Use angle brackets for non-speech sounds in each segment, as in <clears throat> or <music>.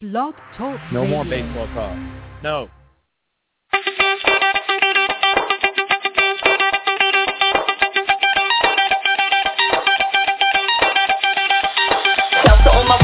Blog Talk No more Radio. baseball talk. No. Shout to all my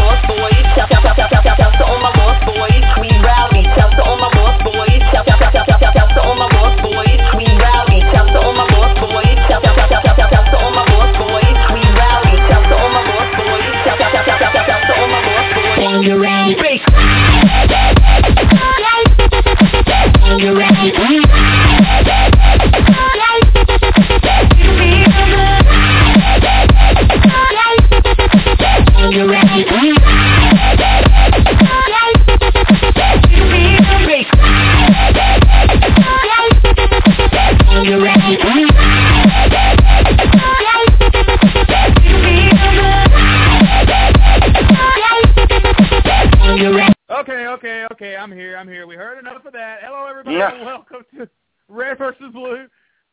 Yeah. <laughs> Welcome to Red versus Blue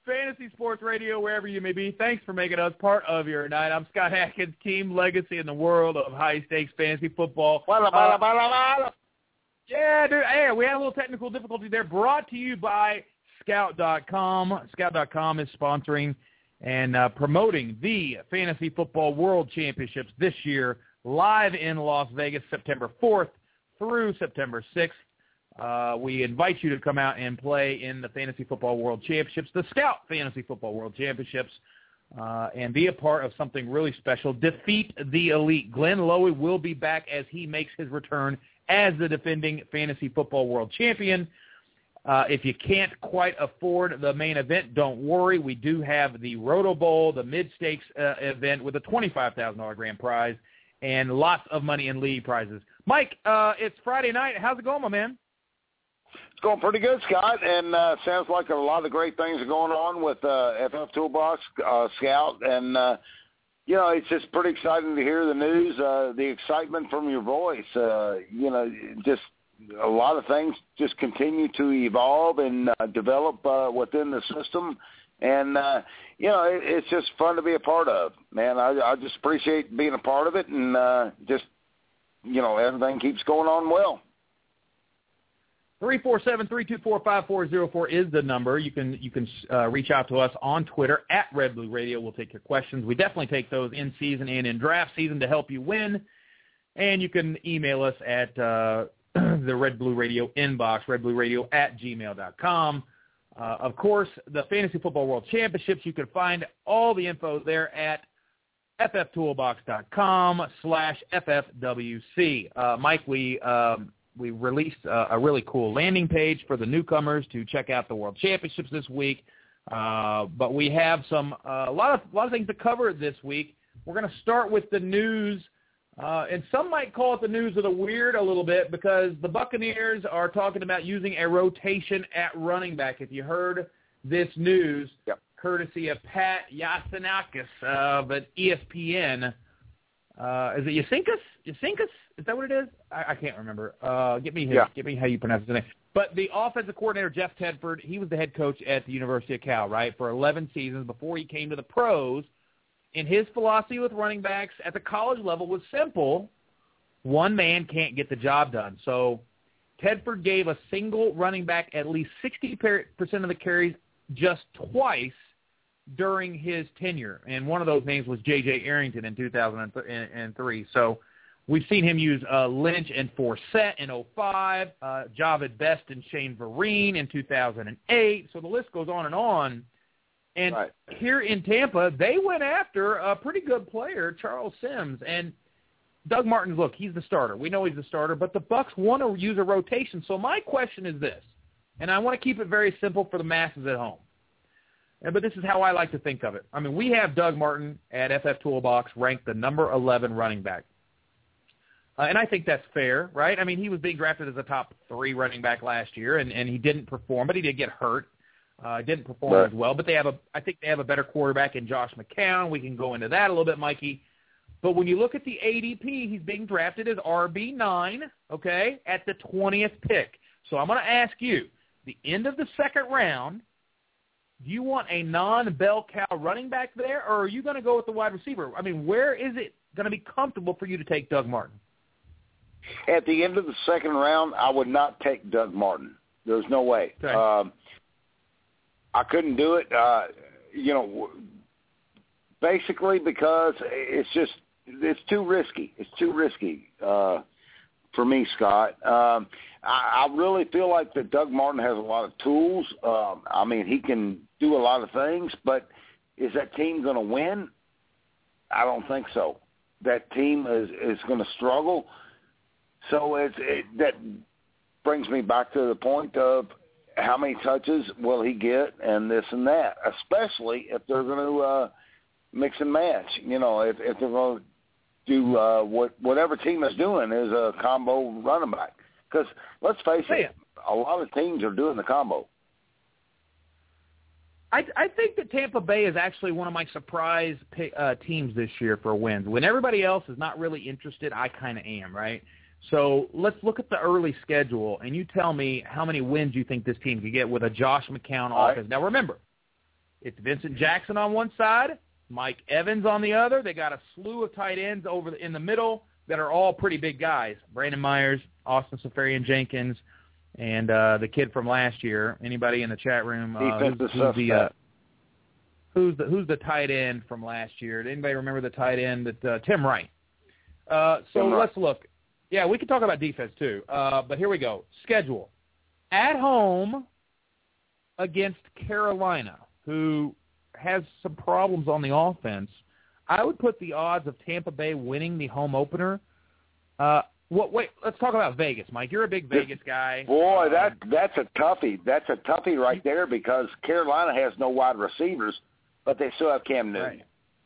Fantasy Sports Radio, wherever you may be. Thanks for making us part of your night. I'm Scott Hackins, team legacy in the world of high stakes fantasy football. Walla, Uh, walla, walla, walla. Yeah, dude. Hey, we had a little technical difficulty there. Brought to you by Scout.com. Scout.com is sponsoring and uh, promoting the Fantasy Football World Championships this year, live in Las Vegas, September 4th through September 6th. Uh, we invite you to come out and play in the Fantasy Football World Championships, the Scout Fantasy Football World Championships, uh, and be a part of something really special. Defeat the elite. Glenn Lowy will be back as he makes his return as the defending Fantasy Football World Champion. Uh, if you can't quite afford the main event, don't worry. We do have the Roto Bowl, the mid-stakes uh, event with a $25,000 grand prize and lots of money in league prizes. Mike, uh, it's Friday night. How's it going, my man? Going pretty good, Scott, and uh, sounds like a lot of great things are going on with uh, FF Toolbox uh, Scout, and uh, you know it's just pretty exciting to hear the news, uh, the excitement from your voice. Uh, you know, just a lot of things just continue to evolve and uh, develop uh, within the system, and uh, you know it, it's just fun to be a part of. Man, I, I just appreciate being a part of it, and uh, just you know everything keeps going on well. Three four seven three two four five four zero four is the number. You can you can uh, reach out to us on Twitter at Red Blue Radio. We'll take your questions. We definitely take those in season and in draft season to help you win. And you can email us at uh, <clears throat> the Red Blue Radio inbox, redblueradio at gmail.com. Uh, of course, the Fantasy Football World Championships, you can find all the info there at fftoolbox.com slash ffwc. Uh, Mike, we um, we released uh, a really cool landing page for the newcomers to check out the World Championships this week. Uh, but we have some uh, a lot of a lot of things to cover this week. We're going to start with the news, uh, and some might call it the news of the weird a little bit because the Buccaneers are talking about using a rotation at running back. If you heard this news, Yep. courtesy of Pat Yasinakis of ESPN. Uh, is it Yasinkas? Yasinkas? Is that what it is? I, I can't remember. Uh, get me his, Yeah. get me how you pronounce his name. But the offensive coordinator Jeff Tedford, he was the head coach at the University of Cal, right, for 11 seasons before he came to the pros. And his philosophy with running backs at the college level was simple: one man can't get the job done. So Tedford gave a single running back at least 60% of the carries just twice during his tenure, and one of those names was J.J. Arrington in 2003. So we've seen him use uh, Lynch and Forsett in 05, uh, Javid Best and Shane Vereen in 2008. So the list goes on and on. And Right. here in Tampa, they went after a pretty good player, Charles Sims, and Doug Martin's look, he's the starter. We know he's the starter, but the Bucs want to use a rotation. So my question is this, and I want to keep it very simple for the masses at home. But this is how I like to think of it. I mean, we have Doug Martin at FF Toolbox ranked the number 11 running back. Uh, and I think that's fair, right? I mean, he was being drafted as a top three running back last year, and, and he didn't perform, but he did get hurt. Uh, didn't perform Right. as well, but they have a. I think they have a better quarterback in Josh McCown. We can go into that a little bit, Mikey. But when you look at the ADP, he's being drafted as RB nine, okay, at the twentieth pick. So I'm going to ask you, the end of the second round, do you want a non-bell cow running back there, or are you going to go with the wide receiver? I mean, where is it going to be comfortable for you to take Doug Martin? At the end of the second round, I would not take Doug Martin. There's no way. Okay. Um, I couldn't do it. Uh, you know, basically because it's just it's too risky. It's too risky uh, for me, Scott. Um, I, I really feel like that Doug Martin has a lot of tools. Um, I mean, he can do a lot of things, but is that team going to win? I don't think so. That team is is going to struggle. So it's it, that brings me back to the point of how many touches will he get and this and that, especially if they're going to uh, mix and match. You know, if, if they're going to do uh, what whatever team is doing is a combo running back. Because let's face Say it, a lot of teams are doing the combo. I, I think that Tampa Bay is actually one of my surprise pi- uh, teams this year for wins. When everybody else is not really interested, I kind of am, right? So let's look at the early schedule, and you tell me how many wins you think this team could get with a Josh McCown All right. offense. Now remember, it's Vincent Jackson on one side, Mike Evans on the other. They got a slew of tight ends over the, in the middle that are all pretty big guys. Brandon Myers, Austin Seferian-Jenkins, and uh, the kid from last year. Anybody in the chat room? Uh, who's, who's the uh, who's the who's the tight end from last year? Did anybody remember the tight end that uh, Tim Wright? Uh, so Tim Wright. let's look. Yeah, we can talk about defense too. Uh, but here we go. Schedule at home against Carolina, who has some problems on the offense. I would put the odds of Tampa Bay winning the home opener. Uh, what? Wait, let's talk about Vegas, Mike. You're a big Vegas guy. Boy, Um, that that's a toughie. That's a toughie right there because Carolina has no wide receivers, but they still have Cam Newton,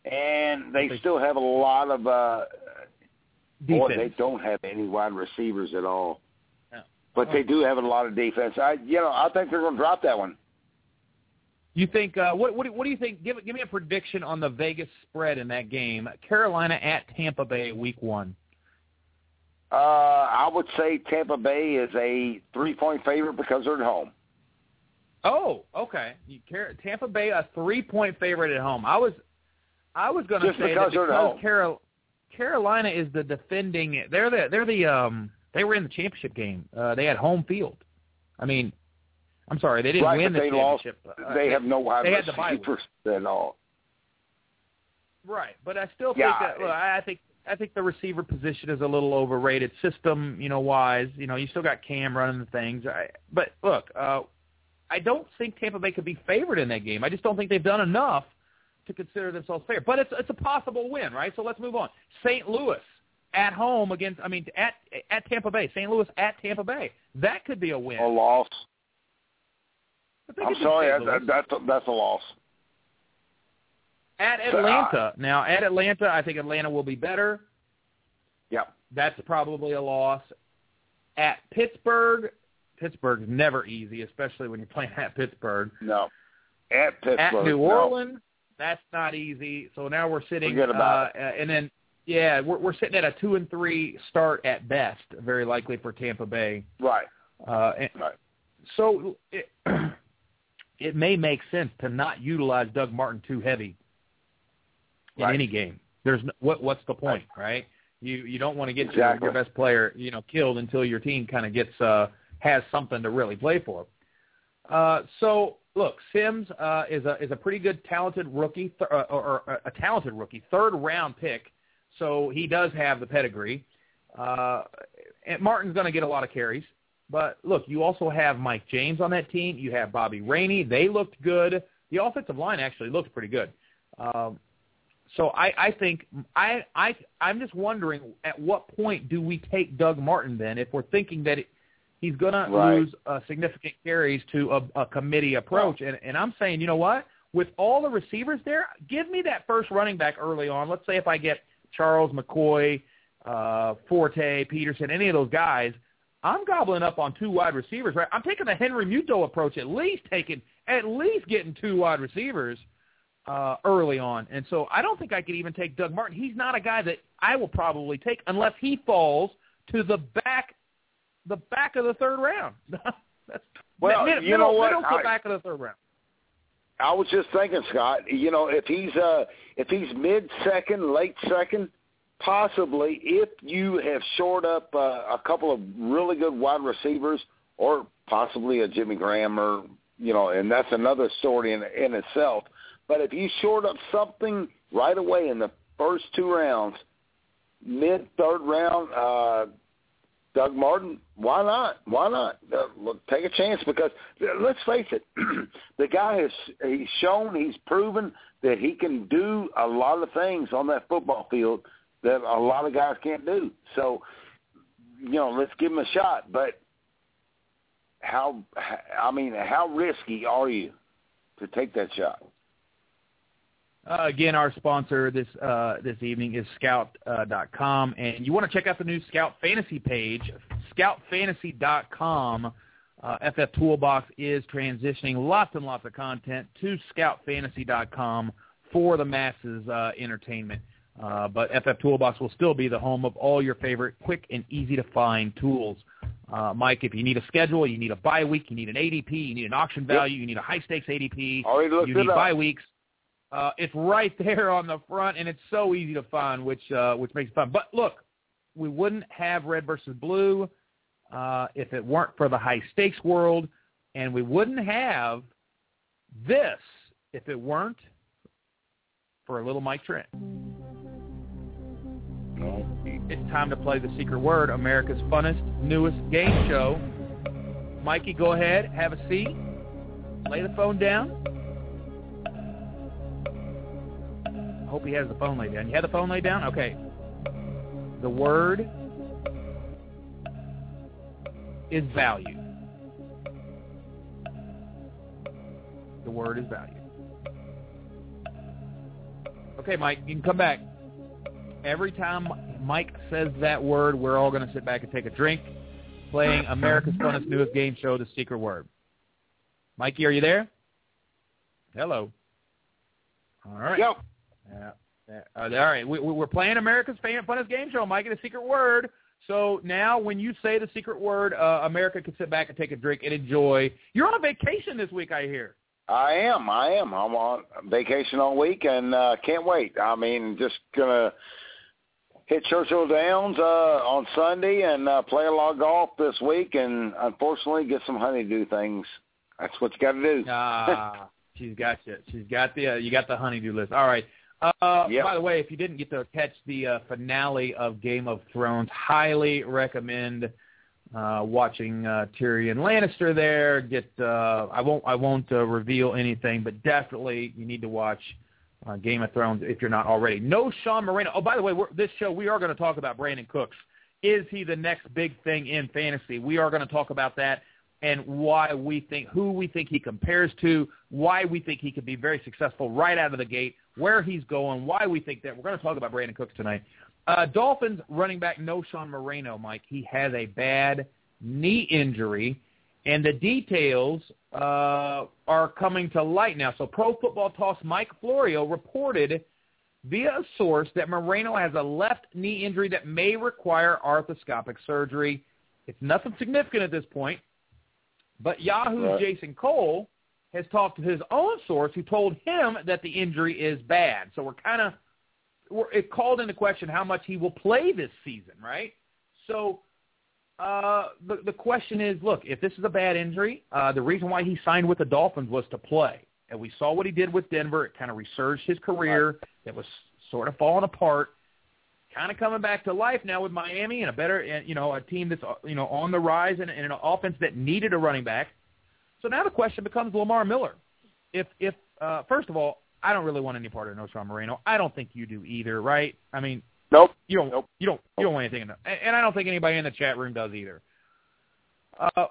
Right. and they They- still have a lot of. uh Boy, they don't have any wide receivers at all, but they do have a lot of defense. I, you know, I think they're going to drop that one. You think uh, what, what? do- What do you think? Give give me a prediction on the Vegas spread in that game. Carolina at Tampa Bay, Week One. Uh, I would say Tampa Bay is a three-point favorite because they're at home. Oh, okay. You, Car- Tampa Bay a three point favorite at home. I was I was going to Just say because that because. Carol, Carolina is the defending. They're the they're the um they were in the championship game. Uh, they had home field. I mean, I'm sorry, they didn't Right, win the they lost. championship. Uh, They have no wide they had the bye week. receivers at all. Right, but I still think Yeah, that well, I I think I think the receiver position is a little overrated system, you know, wise. You know, you still got Cam running the things. I, but look, uh, I don't think Tampa Bay could be favored in that game. I just don't think they've done enough to consider themselves favored. But it's it's a possible win, right? So let's move on. St. Louis at home against, I mean, at at Tampa Bay. St. Louis at Tampa Bay. That could be a win. A loss. I'm sorry, that's a, that's a loss. At So, uh, Atlanta. now, at Atlanta, I think Atlanta will be better. Yep. That's probably a loss. At Pittsburgh, Pittsburgh's never easy, especially when you're playing <laughs> at Pittsburgh. No. At Pittsburgh. At New no. Orleans, that's not easy. So now we're sitting, Forget about uh, uh, and then yeah, we're we're sitting at a two and three start at best, very likely for Tampa Bay. Right. Uh, and Right. so it, <clears throat> it may make sense to not utilize Doug Martin too heavy in Right. any game. There's no, what what's the point, right? You you don't want to get Exactly. your, your best player you know killed until your team kind of gets uh has something to really play for. Uh, so look, Sims uh, is a is a pretty good talented rookie th- uh, or, or a talented rookie, third round pick. So he does have the pedigree. Uh, and Martin's going to get a lot of carries. But look, you also have Mike James on that team. You have Bobby Rainey. They looked good. The offensive line actually looked pretty good. Um, so I, I think I, I I'm just wondering at what point do we take Doug Martin then if we're thinking that it, he's going to Right. lose uh, significant carries to a, a committee approach and and I'm saying you know what with all the receivers there give me that first running back early on let's say if I get Charles McCoy uh, Forte Peterson any of those guys I'm gobbling up on two wide receivers right I'm taking the Henry Muto approach at least taking at least getting two wide receivers uh, early on. And so I don't think I could even take Doug Martin. He's not a guy that I will probably take unless he falls to the back, the back of the third round. <laughs> That's Well, middle, you know what? middle to I- back of the third round. I was just thinking, Scott. You know, if he's uh if he's mid second, late second, possibly if you have shored up uh, a couple of really good wide receivers, or possibly a Jimmy Graham, or you know, and that's another story in in itself. But if you shored up something right away in the first two rounds, mid third round, uh, Doug Martin, why not? Why not? Uh, look, take a chance because uh, let's face it, <clears throat> the guy has he's shown, he's proven that he can do a lot of things on that football field that a lot of guys can't do. So, you know, let's give him a shot. But how? I mean, how risky are you to take that shot? Uh, again, our sponsor this uh, this evening is Scout.com, uh, and you want to check out the new Scout Fantasy page, ScoutFantasy.com. Uh, FF Toolbox is transitioning lots and lots of content to ScoutFantasy.com for the masses uh, entertainment. Uh, but FF Toolbox will still be the home of all your favorite quick and easy to find tools. Uh, Mike, if you need a schedule, you need a bye week, you need an ADP, you need an auction value, you need a high stakes ADP, you need bye weeks uh, it's right <laughs> there on the front, and it's so easy to find, which uh, which makes it fun. But look, we wouldn't have red versus blue uh, if it weren't for the high stakes world, and we wouldn't have this if it weren't for a little Mike Trent. It's time to play the secret word, America's funnest, newest game show. Mikey, go ahead, have a seat, lay the phone down. I hope he has the phone laid down. You have the phone laid down? Okay. The word is value. The word is value. Okay, Mike, you can come back. Every time Mike says that word, we're all going to sit back and take a drink, playing America's funnest newest game show, The Secret Word. Mikey, are you there? Hello. All right. Yep. Yeah. Uh, all right, we, we're playing America's Funnest Game Show. Mike, the secret word. So now, when you say the secret word, uh, America can sit back and take a drink and enjoy. You're on a vacation this week, I hear. I am. I am. I'm on vacation all week and uh, can't wait. I mean, just gonna hit Churchill Downs uh, on Sunday and uh, play a lot of golf this week, and unfortunately, get some honeydew things. That's what you got to do. <laughs> ah, she's got you. She's got the. Uh, you got the honeydew list. All right. Uh, yep. By the way, if you didn't get to catch the uh, finale of Game of Thrones, highly recommend uh, watching uh, Tyrion Lannister there. Get uh, I won't I won't uh, reveal anything, but definitely you need to watch uh, Game of Thrones if you're not already. No Sean Moreno. Oh, by the way, this show we are going to talk about Brandin Cooks. Is he the next big thing in fantasy? We are going to talk about that and why we think who we think he compares to, why we think he could be very successful right out of the gate where he's going, why we think that. We're going to talk about Brandin Cooks tonight. Uh, Dolphins running back Knowshon Moreno, Mike. He has a bad knee injury, and the details uh, are coming to light now. So Pro Football Talks Mike Florio reported via a source that Moreno has a left knee injury that may require arthroscopic surgery. It's nothing significant at this point, but Yahoo's right. Jason Cole has talked to his own source who told him that the injury is bad. So we're kind of it called into question how much he will play this season, right? So uh, the the question is, look, if this is a bad injury, uh, the reason why he signed with the Dolphins was to play, and we saw what he did with Denver. It kind of resurged his career that was sort of falling apart. Kind of coming back to life now with Miami and a better, you know, a team that's you know on the rise and, and an offense that needed a running back. So now the question becomes Lamar Miller. If if uh, first of all, I don't really want any part of Knowshon Moreno. I don't think you do either, right? I mean, nope. You don't. Nope. You don't. You don't want anything in that, and I don't think anybody in the chat room does either. Uh,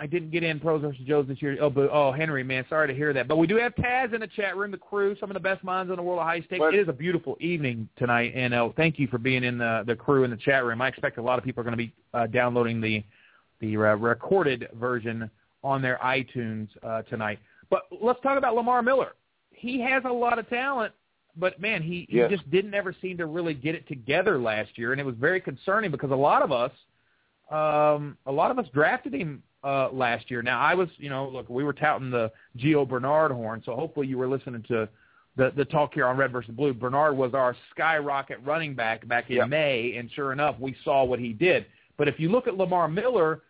I didn't get in pros versus Joes this year. Oh, but, oh, Henry, man, sorry to hear that. But we do have Taz in the chat room, the crew, some of the best minds in the world of high stakes. It is a beautiful evening tonight, and uh, thank you for being in the the crew in the chat room. I expect a lot of people are going to be uh, downloading the the uh, recorded version on their iTunes uh, tonight. But let's talk about Lamar Miller. He has a lot of talent, but man, he, yes. he just didn't ever seem to really get it together last year, and it was very concerning because a lot of us, um, a lot of us drafted him uh, last year. Now I was, you know, look, we were touting the Gio Bernard horn, so hopefully you were listening to the the talk here on Red versus Blue. Bernard was our skyrocket running back back in Yep. May, and sure enough, we saw what he did. But if you look at Lamar Miller,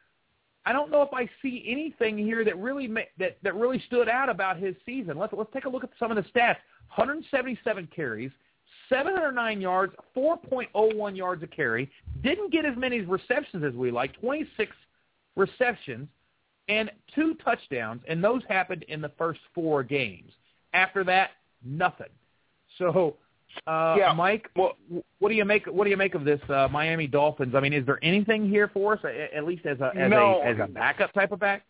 I don't know if I see anything here that really ma- that that really stood out about his season. Let's let's take a look at some of the stats. 177 carries, 709 yards, 4.01 yards a carry. Didn't get as many receptions as we like. 26 receptions and two touchdowns, and those happened in the first four games. After that, nothing. So, uh, Yeah, Mike, well- what do you make? What do you make of this uh, Miami Dolphins? I mean, is there anything here for us, at least as a as No. a as a backup type of back?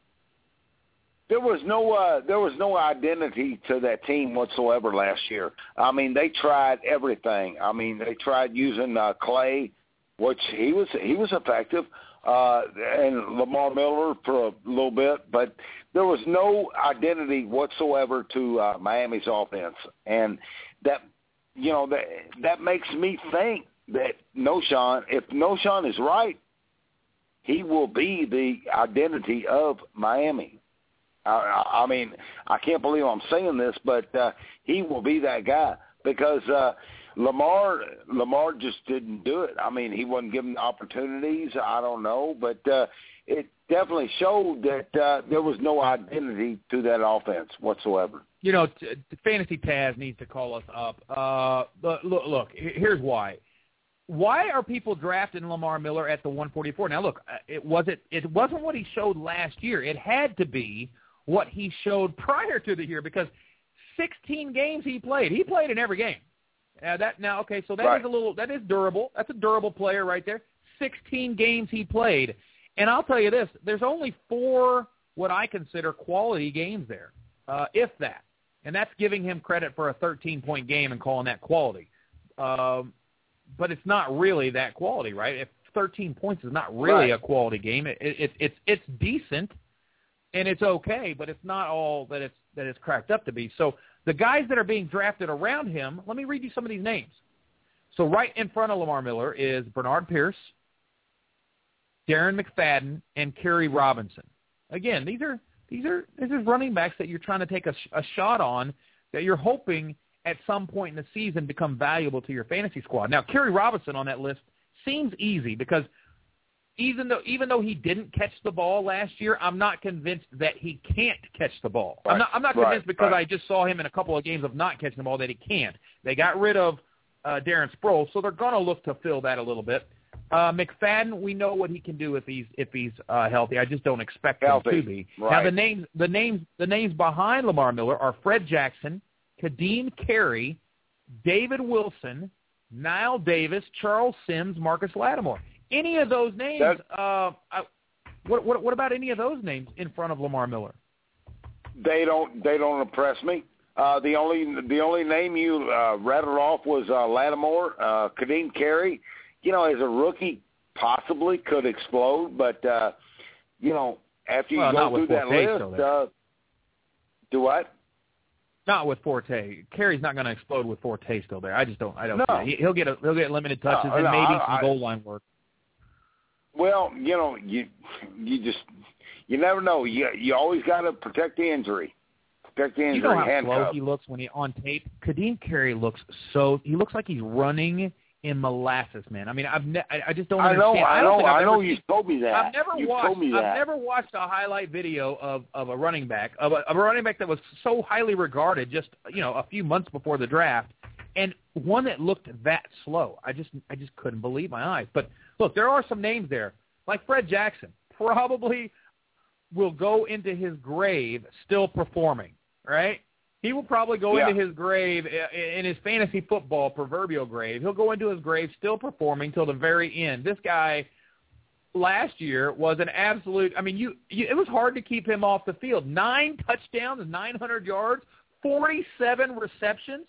There was no uh, there was no identity to that team whatsoever last year. I mean, they tried everything. I mean, they tried using uh, Clay, which he was he was effective, uh, and Lamar Miller for a little bit, but there was no identity whatsoever to uh, Miami's offense, and that you know that that makes me think that Knowshon, if Knowshon is right, he will be the identity of Miami. I, I I mean, I can't believe I'm saying this, but uh, he will be that guy because uh, Lamar Lamar just didn't do it. I mean, he wasn't given opportunities. I don't know, but uh, it definitely showed that uh, there was no identity to that offense whatsoever. You know, t- t- Fantasy Taz needs to call us up. Uh, look, look, look, here's why. Why are people drafting Lamar Miller at the 144? Now, look, uh, it wasn't it wasn't what he showed last year. It had to be what he showed prior to the year because 16 games he played. He played in every game. Now that now okay, so that is Right. a little that is durable. That's a durable player right there. 16 games he played. And I'll tell you this, there's only four what I consider quality games there. Uh, if that. And that's giving him credit for a 13-point game and calling that quality. Um, but it's not really that quality, right? If 13 points is not really Right. a quality game, it, it, it's it's decent and it's okay, but it's not all that it's that it's cracked up to be. So the guys that are being drafted around him, let me read you some of these names. So right in front of Lamar Miller is Bernard Pierce, Darren McFadden, and Khiry Robinson. Again, these are these are this is running backs that you're trying to take a, sh- a shot on that you're hoping at some point in the season become valuable to your fantasy squad. Now, Khiry Robinson on that list seems easy because even though even though he didn't catch the ball last year, I'm not convinced that he can't catch the ball. I'm not I'm not right, convinced because right. I just saw him in a couple of games of not catching the ball that he can't. They got rid of uh, Darren Sproles, so they're going to look to fill that a little bit. Uh, McFadden, we know what he can do if he's if he's uh, healthy. I just don't expect Healthy, him to be. Now the names the names the names behind Lamar Miller are Fred Jackson, Ka'Deem Carey, David Wilson, Knile Davis, Charles Sims, Marcus Lattimore. Any of those names? Uh, I, what, what what about any of those names in front of Lamar Miller? They don't they don't impress me. Uh, the only the only name you uh, rattled off was uh, Lattimore, uh, Ka'Deem Carey. You know, as a rookie, possibly could explode, but uh, you know, after you Well, go through that list, uh, do what? Not with Forte. Carey's not going to explode with Forte still there. I just don't. I don't. No. He, he'll get a, he'll get limited touches No, and no, maybe I- some I- goal line work. Well, you know, you you just you never know. You you always got to protect the injury. Protect the injury. You know how slow he looks when he on tape. Ka'Deem Carey looks so. He looks like he's running in molasses, man. I mean, I've ne- I, I just don't I know. understand. I don't know. think I've I know. You told me that. I've never you watched. Told me that. I've never watched a highlight video of of a running back of a, of a running back that was so highly regarded just you know a few months before the draft, and one that looked that slow. I just I just couldn't believe my eyes. But look, there are some names there, like Fred Jackson, <laughs> probably will go into his grave still performing. Right? He will probably go Yeah. into his grave uh, in his fantasy football proverbial grave. He'll go into his grave still performing till the very end. This guy last year was an absolute. I mean, you, you it was hard to keep him off the field. Nine touchdowns, 900 yards, 47 receptions.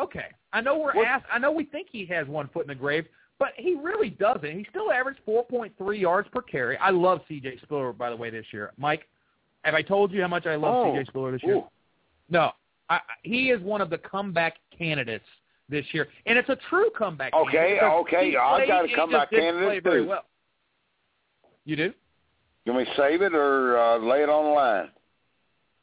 Okay, I know we're asked. I know we think he has one foot in the grave, but he really doesn't. He still averaged 4.3 yards per carry. I love C.J. Spiller, by the way, this year. Mike, have I told you how much I love Oh, C.J. Spiller this year? ooh. No, I, I- he is one of the comeback candidates this year, and it's a true comeback. Okay, okay, I've got a comeback candidate, too. well. You do? Can we save it or uh, lay it on the line?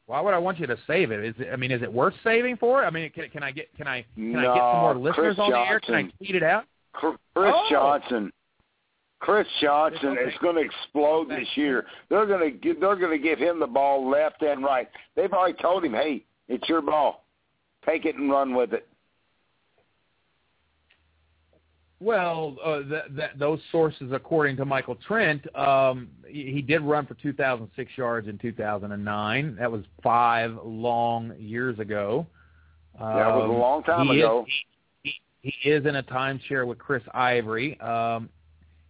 Why would I want you to save it? Is it, I mean, is it worth saving for? I mean, can, can I get can I can no, I get some more listeners Chris on the air? Can I tweet it out? Chris Oh. Johnson. Chris Johnson Okay. is going to explode this year. They're going to give, they're going to give him the ball left and right. They've already told him, "Hey, it's your ball. Take it and run with it." Well, uh, that, that, those sources, according to Michael Trent, um, he, he did run for 2,006 yards in 2009. That was five long years ago. That was a Um, long time he ago. Is, he, he, he is in a timeshare with Chris Ivory. Um,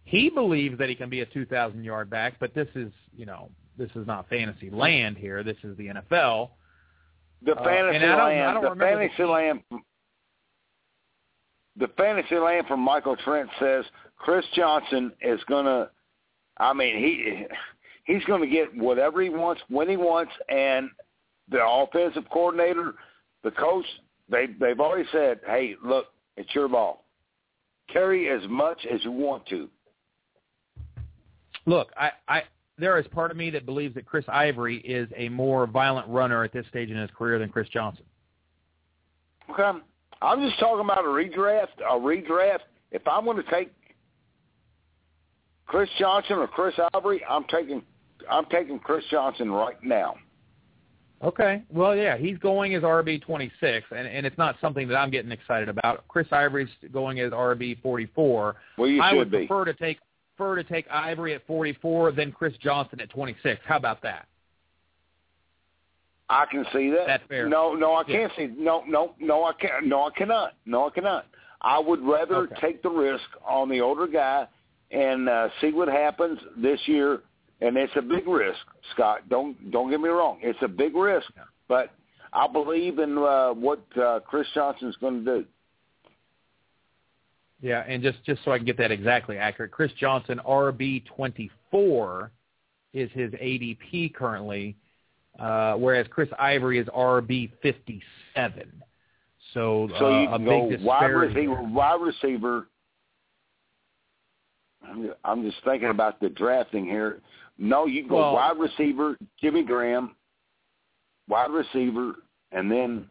he believes that he can be a 2,000 yard back, but this is, you know, this is not fantasy land here. This is the NFL. The Uh, fantasy I don't- I land, the remember the fantasy land, the fantasy land from Michael Trent says Chris Johnson is gonna. I mean, he he's going to get whatever he wants when he wants, and the offensive coordinator, the coach, they they've already said, "Hey, look, it's your ball. Carry as much as you want to." Look, I, I there is part of me that believes that Chris Ivory is a more violent runner at this stage in his career than Chris Johnson. Okay, I'm just talking about a redraft. A redraft. If I'm going to take Chris Johnson or Chris Ivory, I'm taking I'm taking Chris Johnson right now. Okay. Well, yeah, he's going as RB 26, and, and it's not something that I'm getting excited about. Chris Ivory's going as RB 44. Well, you I should would be. prefer to take prefer to take Ivory at 44 than Chris Johnson at 26. How about that? I can see that. That's fair. No, no, I Yeah. can't see. No, no, no, I can't. No, I cannot. No, I cannot. I would rather Okay. take the risk on the older guy and uh, see what happens this year. And it's a big risk, Scott. Don't don't get me wrong. It's a big risk, but I believe in uh, what uh, Chris Johnson's going to do. Yeah, and just just so I can get that exactly accurate, Chris Johnson RB 24 is his ADP currently, uh, whereas Chris Ivory is RB 57. So, So uh, you a big go wide receiver, wide receiver. I'm, I'm just thinking about the drafting here. No, you can go Well- wide receiver, Jimmy Graham, wide receiver, and then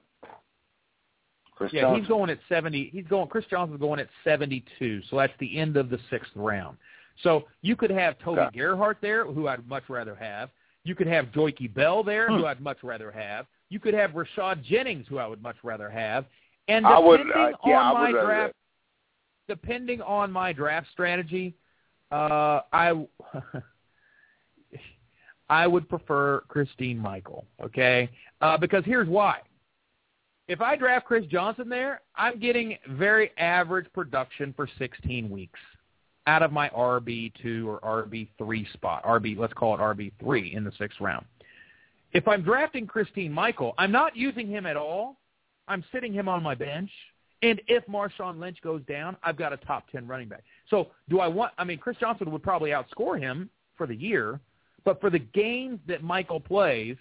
Chris Yeah, Johnson. he's going at 70. He's going. Chris Johnson's going at 72. So that's the end of the sixth round. So you could have Toby Okay. Gerhart there, who I'd much rather have. You could have Joique Bell there, Hmm. who I'd much rather have. You could have Rashad Jennings, who I would much rather have. And I would, depending uh, yeah, on my draft, depending on my draft strategy, uh, I <laughs> I would prefer Christine Michael. Okay, uh, because here's why. If I draft Chris Johnson there, I'm getting very average production for 16 weeks out of my RB2 or RB3 spot. RB, let's call it RB3 in the sixth round. If I'm drafting Christine Michael, I'm not using him at all. I'm sitting him on my bench. And if Marshawn Lynch goes down, I've got a top 10 running back. So do I want, I mean, Chris Johnson would probably outscore him for the year, but for the games that Michael plays,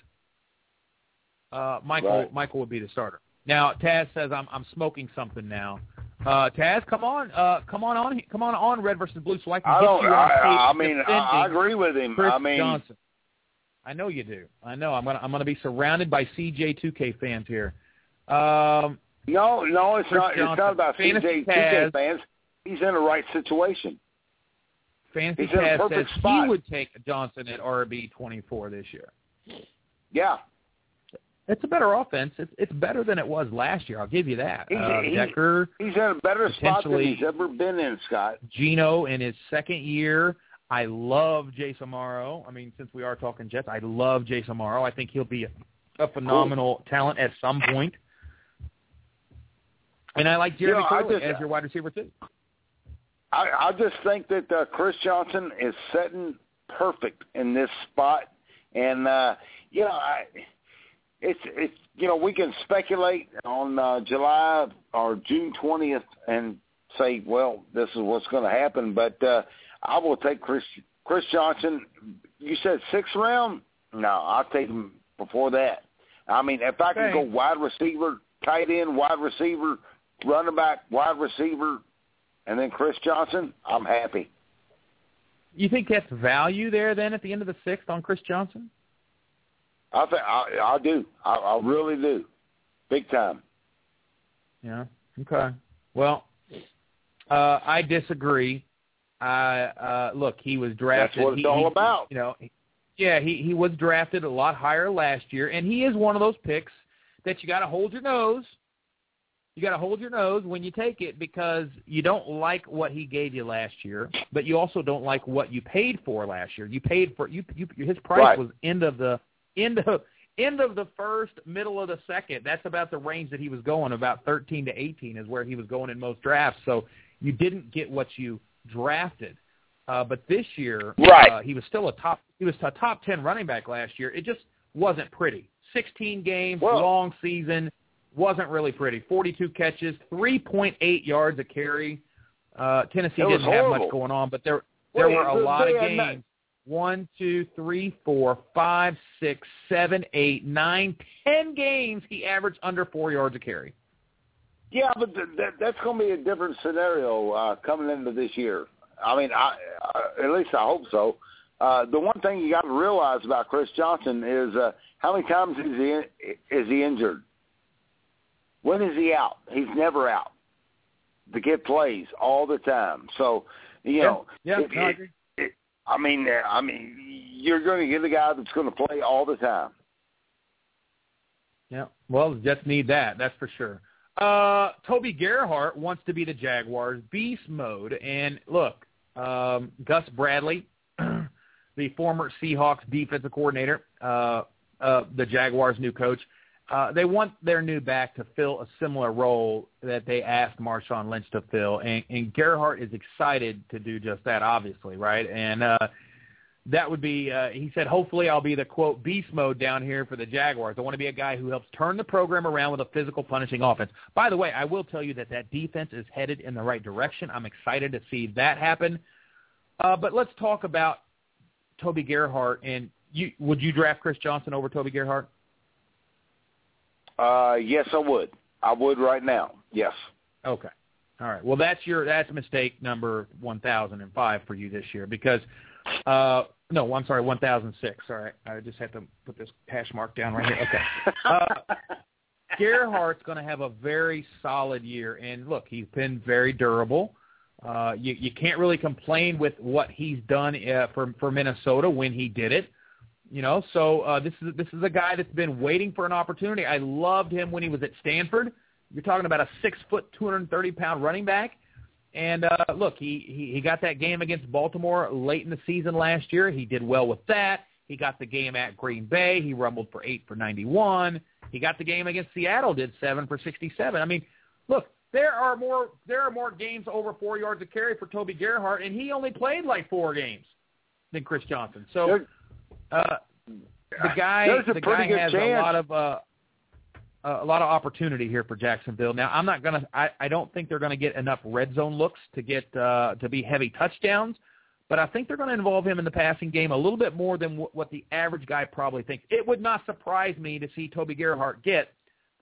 uh, Michael Right. Michael would be the starter. Now Taz says I'm I'm smoking something now. Uh, Taz, come on, uh, come on on, come on on Red versus Blue, so I can I get you on I, tape I mean, I, I agree with him. Chris I mean, Johnson. I know you do. I know. I'm gonna I'm gonna be surrounded by CJ2K fans here. Um, no, no, it's Chris not. It's not about CJ Taz. TJ fans. He's in the right situation. Fantasy He's in a Taz says perfect he would take Johnson at RB 24 this year. Yeah, It's a better offense. It's it's better than it was last year. I'll give you that. He's- Uh, he- Decker, he's in a better spot than he's ever been in, Scott. Geno in his second year. I love Jace Amaro. I mean, since we are talking Jets, I love Jace Amaro. I think he'll be a, a phenomenal talent at some point. And I like Jeremy You know, Curley just- as your wide receiver too. I, I just think that uh, Chris Johnson is setting perfect in this spot, and uh, you know, I, it's it's you know we can speculate on uh, July or June twentieth and say, well, this is what's going to happen, but uh, I will take Chris Chris Johnson. You said sixth round? No, I'll take him before that. I mean, if I can go wide receiver, tight end, wide receiver, running back, wide receiver, and then Chris Johnson, I'm happy. You think that's value there then at the end of the sixth on Chris Johnson? I think I, I do. I, I really do, big time. Yeah. Okay. Well, uh, I disagree. I uh, look, he was drafted. That's what it's he, all he, about. You know, yeah, he he was drafted a lot higher last year, and he is one of those picks that you got to hold your nose. You got to hold your nose when you take it because you don't like what he gave you last year, but you also don't like what you paid for last year. You paid for you, you his price Right. was end of the end of end of the first, middle of the second. That's about the range that he was going. About 13 to 18 is where he was going in most drafts. So you didn't get what you drafted. Uh, but this year, Right. uh, he was still a top. He was a top 10 running back last year. It just wasn't pretty. 16 games, Well- long season, wasn't really pretty. 42 catches, 3.8 yards a carry. Uh, Tennessee didn't have much going on, but there there Well, were a lot of games. One, two, three, four, five, six, seven, eight, nine, ten games he averaged under four yards a carry. Yeah, but th- that, that's going to be a different scenario uh, coming into this year. I mean, I, uh, at least I hope so. Uh, the one thing you got to realize about Chris Johnson is uh, how many times is he in, is he injured? When is he out? He's never out. The kid plays all the time. So you know, yeah, it- no, I mean, uh, I mean, you're going to get a guy that's going to play all the time. Yeah. Well, Jets need that. That's for sure. Uh, Toby Gerhart wants to be the Jaguars beast mode, and look, um, Gus Bradley, <clears throat> the former Seahawks defensive coordinator, uh, uh, the Jaguars' new coach, uh, they want their new back to fill a similar role that they asked Marshawn Lynch to fill, and, and Gerhart is excited to do just that, obviously, right? And uh, that would be, uh, he said, hopefully I'll be the, quote, beast mode down here for the Jaguars. I want to be a guy who helps turn the program around with a physical, punishing offense. By the way, I will tell you that that defense is headed in the right direction. I'm excited to see that happen. Uh, but let's talk about Toby Gerhart. And you, would you draft Chris Johnson over Toby Gerhart? Uh, yes, I would. I would right now. Yes. Okay. All right. Well, that's your that's mistake number 1005 for you this year because uh no, I'm sorry, 1006. All right. I just had to put this hash mark down right here. Okay. Uh, Gerhart's going to have a very solid year and look, he's been very durable. Uh you you can't really complain with what he's done uh, for for Minnesota when he did it. You know, so uh, this is this is a guy that's been waiting for an opportunity. I loved him when he was at Stanford. You're talking about a six foot, 230 pound running back. And uh, look, he, he he got that game against Baltimore late in the season last year. He did well with that. He got the game at Green Bay. He rumbled for eight for 91. He got the game against Seattle, did seven for 67. I mean, look, there are more there are more games over four yards of carry for Toby Gerhart, and he only played like four games than Chris Johnson. So uh, the guy a the pretty guy good has chance. a lot of uh, a lot of opportunity here for Jacksonville. Now, I'm not gonna. I, I don't think they're gonna get enough red zone looks to get uh, to be heavy touchdowns, but I think they're going to involve him in the passing game a little bit more than w- what the average guy probably thinks. It would not surprise me to see Toby Gerhart get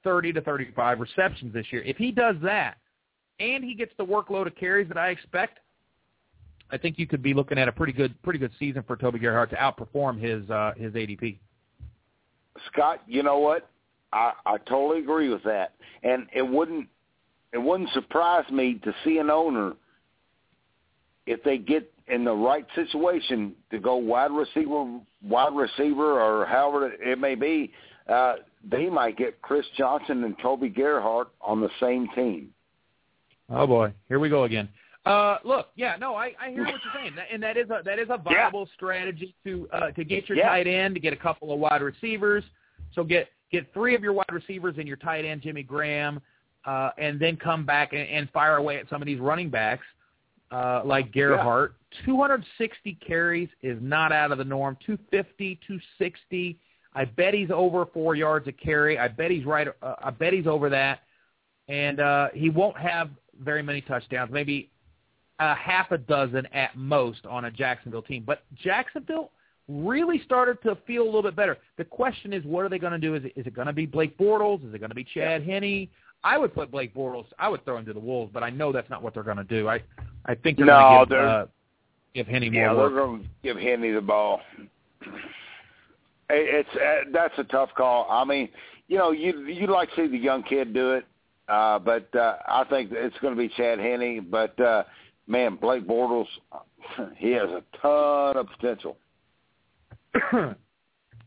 30 to 35 receptions this year. If he does that, and he gets the workload of carries that I expect, I think you could be looking at a pretty good pretty good season for Toby Gerhart to outperform his uh, his ADP. Scott, you know what? I, I totally agree with that, and it wouldn't it wouldn't surprise me to see an owner if they get in the right situation to go wide receiver, wide receiver, or however it may be. Uh, they might get Chris Johnson and Toby Gerhart on the same team. Oh boy, here we go again. Uh, look, yeah, no, I, I hear what you're saying, and that is a that is a viable strategy to uh, to get your Yeah. tight end, to get a couple of wide receivers. So get get three of your wide receivers and your tight end, Jimmy Graham, uh, and then come back and, and fire away at some of these running backs uh, like Gerhart. 260 carries is not out of the norm. 250, 260. I bet he's over four yards a carry. I bet he's right. Uh, I bet he's over that, and uh, he won't have very many touchdowns. Maybe a half a dozen at most on a Jacksonville team. But Jacksonville really started to feel a little bit better. The question is, what are they going to do? Is it, is it going to be Blake Bortles? Is it going to be Chad Henne? I would put Blake Bortles. I would throw him to the Wolves, but I know that's not what they're going to do. I I think they're No, going to give, uh, give Henney more Yeah, they're going to give Henry the ball. It's uh, that's a tough call. I mean, you know, you you like to see the young kid do it, uh, but uh, I think it's going to be Chad Henne. But uh, man, Blake Bortles, <laughs> he has a ton of potential. <clears throat>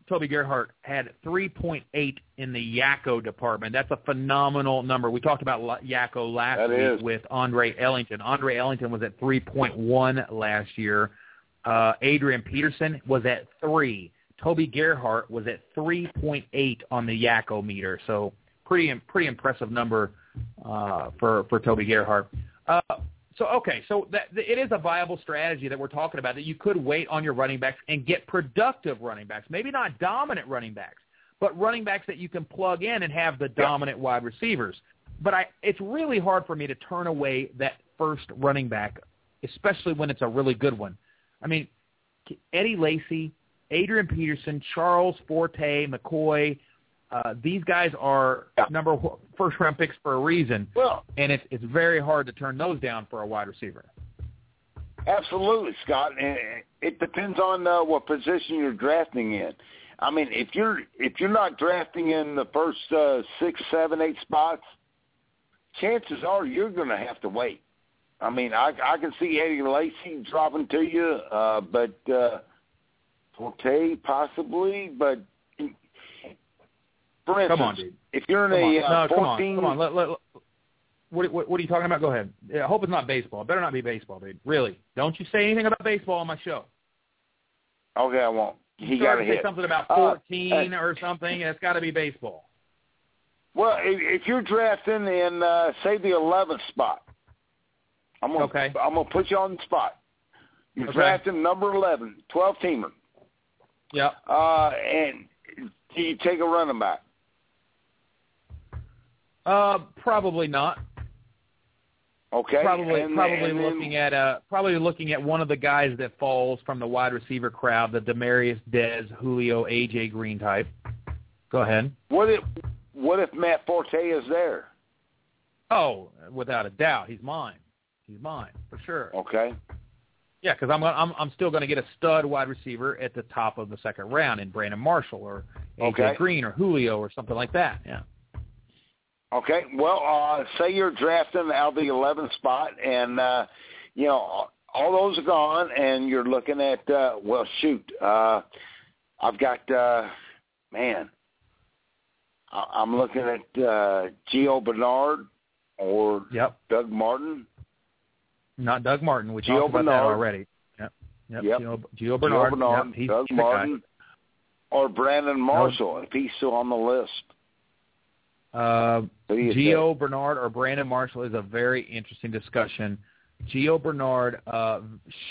Toby Gerhart had 3.8 in the Yakko department. That's a phenomenal number. We talked about Yakko last That week is. with Andre Ellington. Andre Ellington was at 3.1 last year. Uh, Adrian Peterson was at 3. Toby Gerhart was at 3.8 on the Yakko meter. So pretty pretty impressive number uh, for for Toby Gerhart. Uh, so okay, so that it is a viable strategy that we're talking about that you could wait on your running backs and get productive running backs, maybe not dominant running backs, but running backs that you can plug in and have the dominant wide receivers. But I, it's really hard for me to turn away that first running back, especially when it's a really good one. I mean, Eddie Lacy, Adrian Peterson, Charles Forte, McCoy. Uh, these guys are Yeah. number one- first round picks for a reason, Well, and it's it's very hard to turn those down for a wide receiver. Absolutely, Scott. And it depends on uh, what position you're drafting in. I mean, if you're if you're not drafting in the first uh, six, seven, eight spots, chances are you're going to have to wait. I mean, I I can see Eddie Lacy dropping to you, uh, but uh, Forte possibly. But for instance, Come on, dude. if you're in Come on. a uh, no, come on, come on. Let, let, let- what, what, what are you talking about? Go ahead. Yeah, I hope it's not baseball. It better not be baseball, dude. Really. Don't you say anything about baseball on my show. okay, I won't. He got to hit. something about Uh, 14 or something, it's got to be baseball. Well, if, if you're drafting in uh, say the 11th spot, I'm gonna Okay. I'm gonna put you on the spot. You're Okay. drafting number 11, 12 teamer, Yep. uh, and you take a running back? Uh, probably not. Okay, Probably, and, probably and then- looking at uh, probably looking at one of the guys that falls from the wide receiver crowd, the Demaryius Dez, Julio, AJ Green type. Go ahead. what if what if Matt Forte is there? Oh, without a doubt, he's mine. He's mine for sure. Okay, Yeah, because I'm, gonna- I'm I'm still going to get a stud wide receiver at the top of the second round in Brandon Marshall or AJ Okay. Green or Julio or something like that. Yeah. Okay. Well, uh, say you're drafting out the 11th spot, and uh, you know all those are gone, and you're looking at uh, well, shoot, uh, I've got uh, man. I- I'm looking at uh, Gio Bernard or Yep. Doug Martin. Not Doug Martin. We Gio talked about that Bernard. already. Yep. Yep. Yep. Gio, Gio Bernard. Gio Bernard, Yep. He's, Doug he's the guy. Martin, or Brandon Marshall if he's still on the list. Uh, Who do you Gio Bernard or Brandon Marshall is a very interesting discussion. Gio Bernard uh,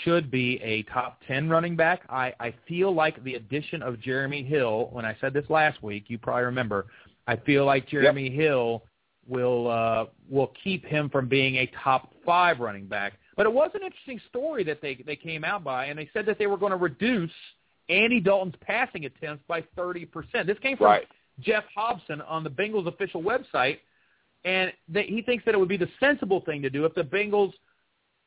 should be a top 10 running back. I, I feel like the addition of Jeremy Hill, when I said this last week, you probably remember, I feel like Jeremy Hill will uh, will keep him from being a top five running back. But it was an interesting story that they they came out by, and they said that they were going to reduce Andy Dalton's passing attempts by 30%. This came from Right. Geoff Hobson on the Bengals official website, and that he thinks that it would be the sensible thing to do if the Bengals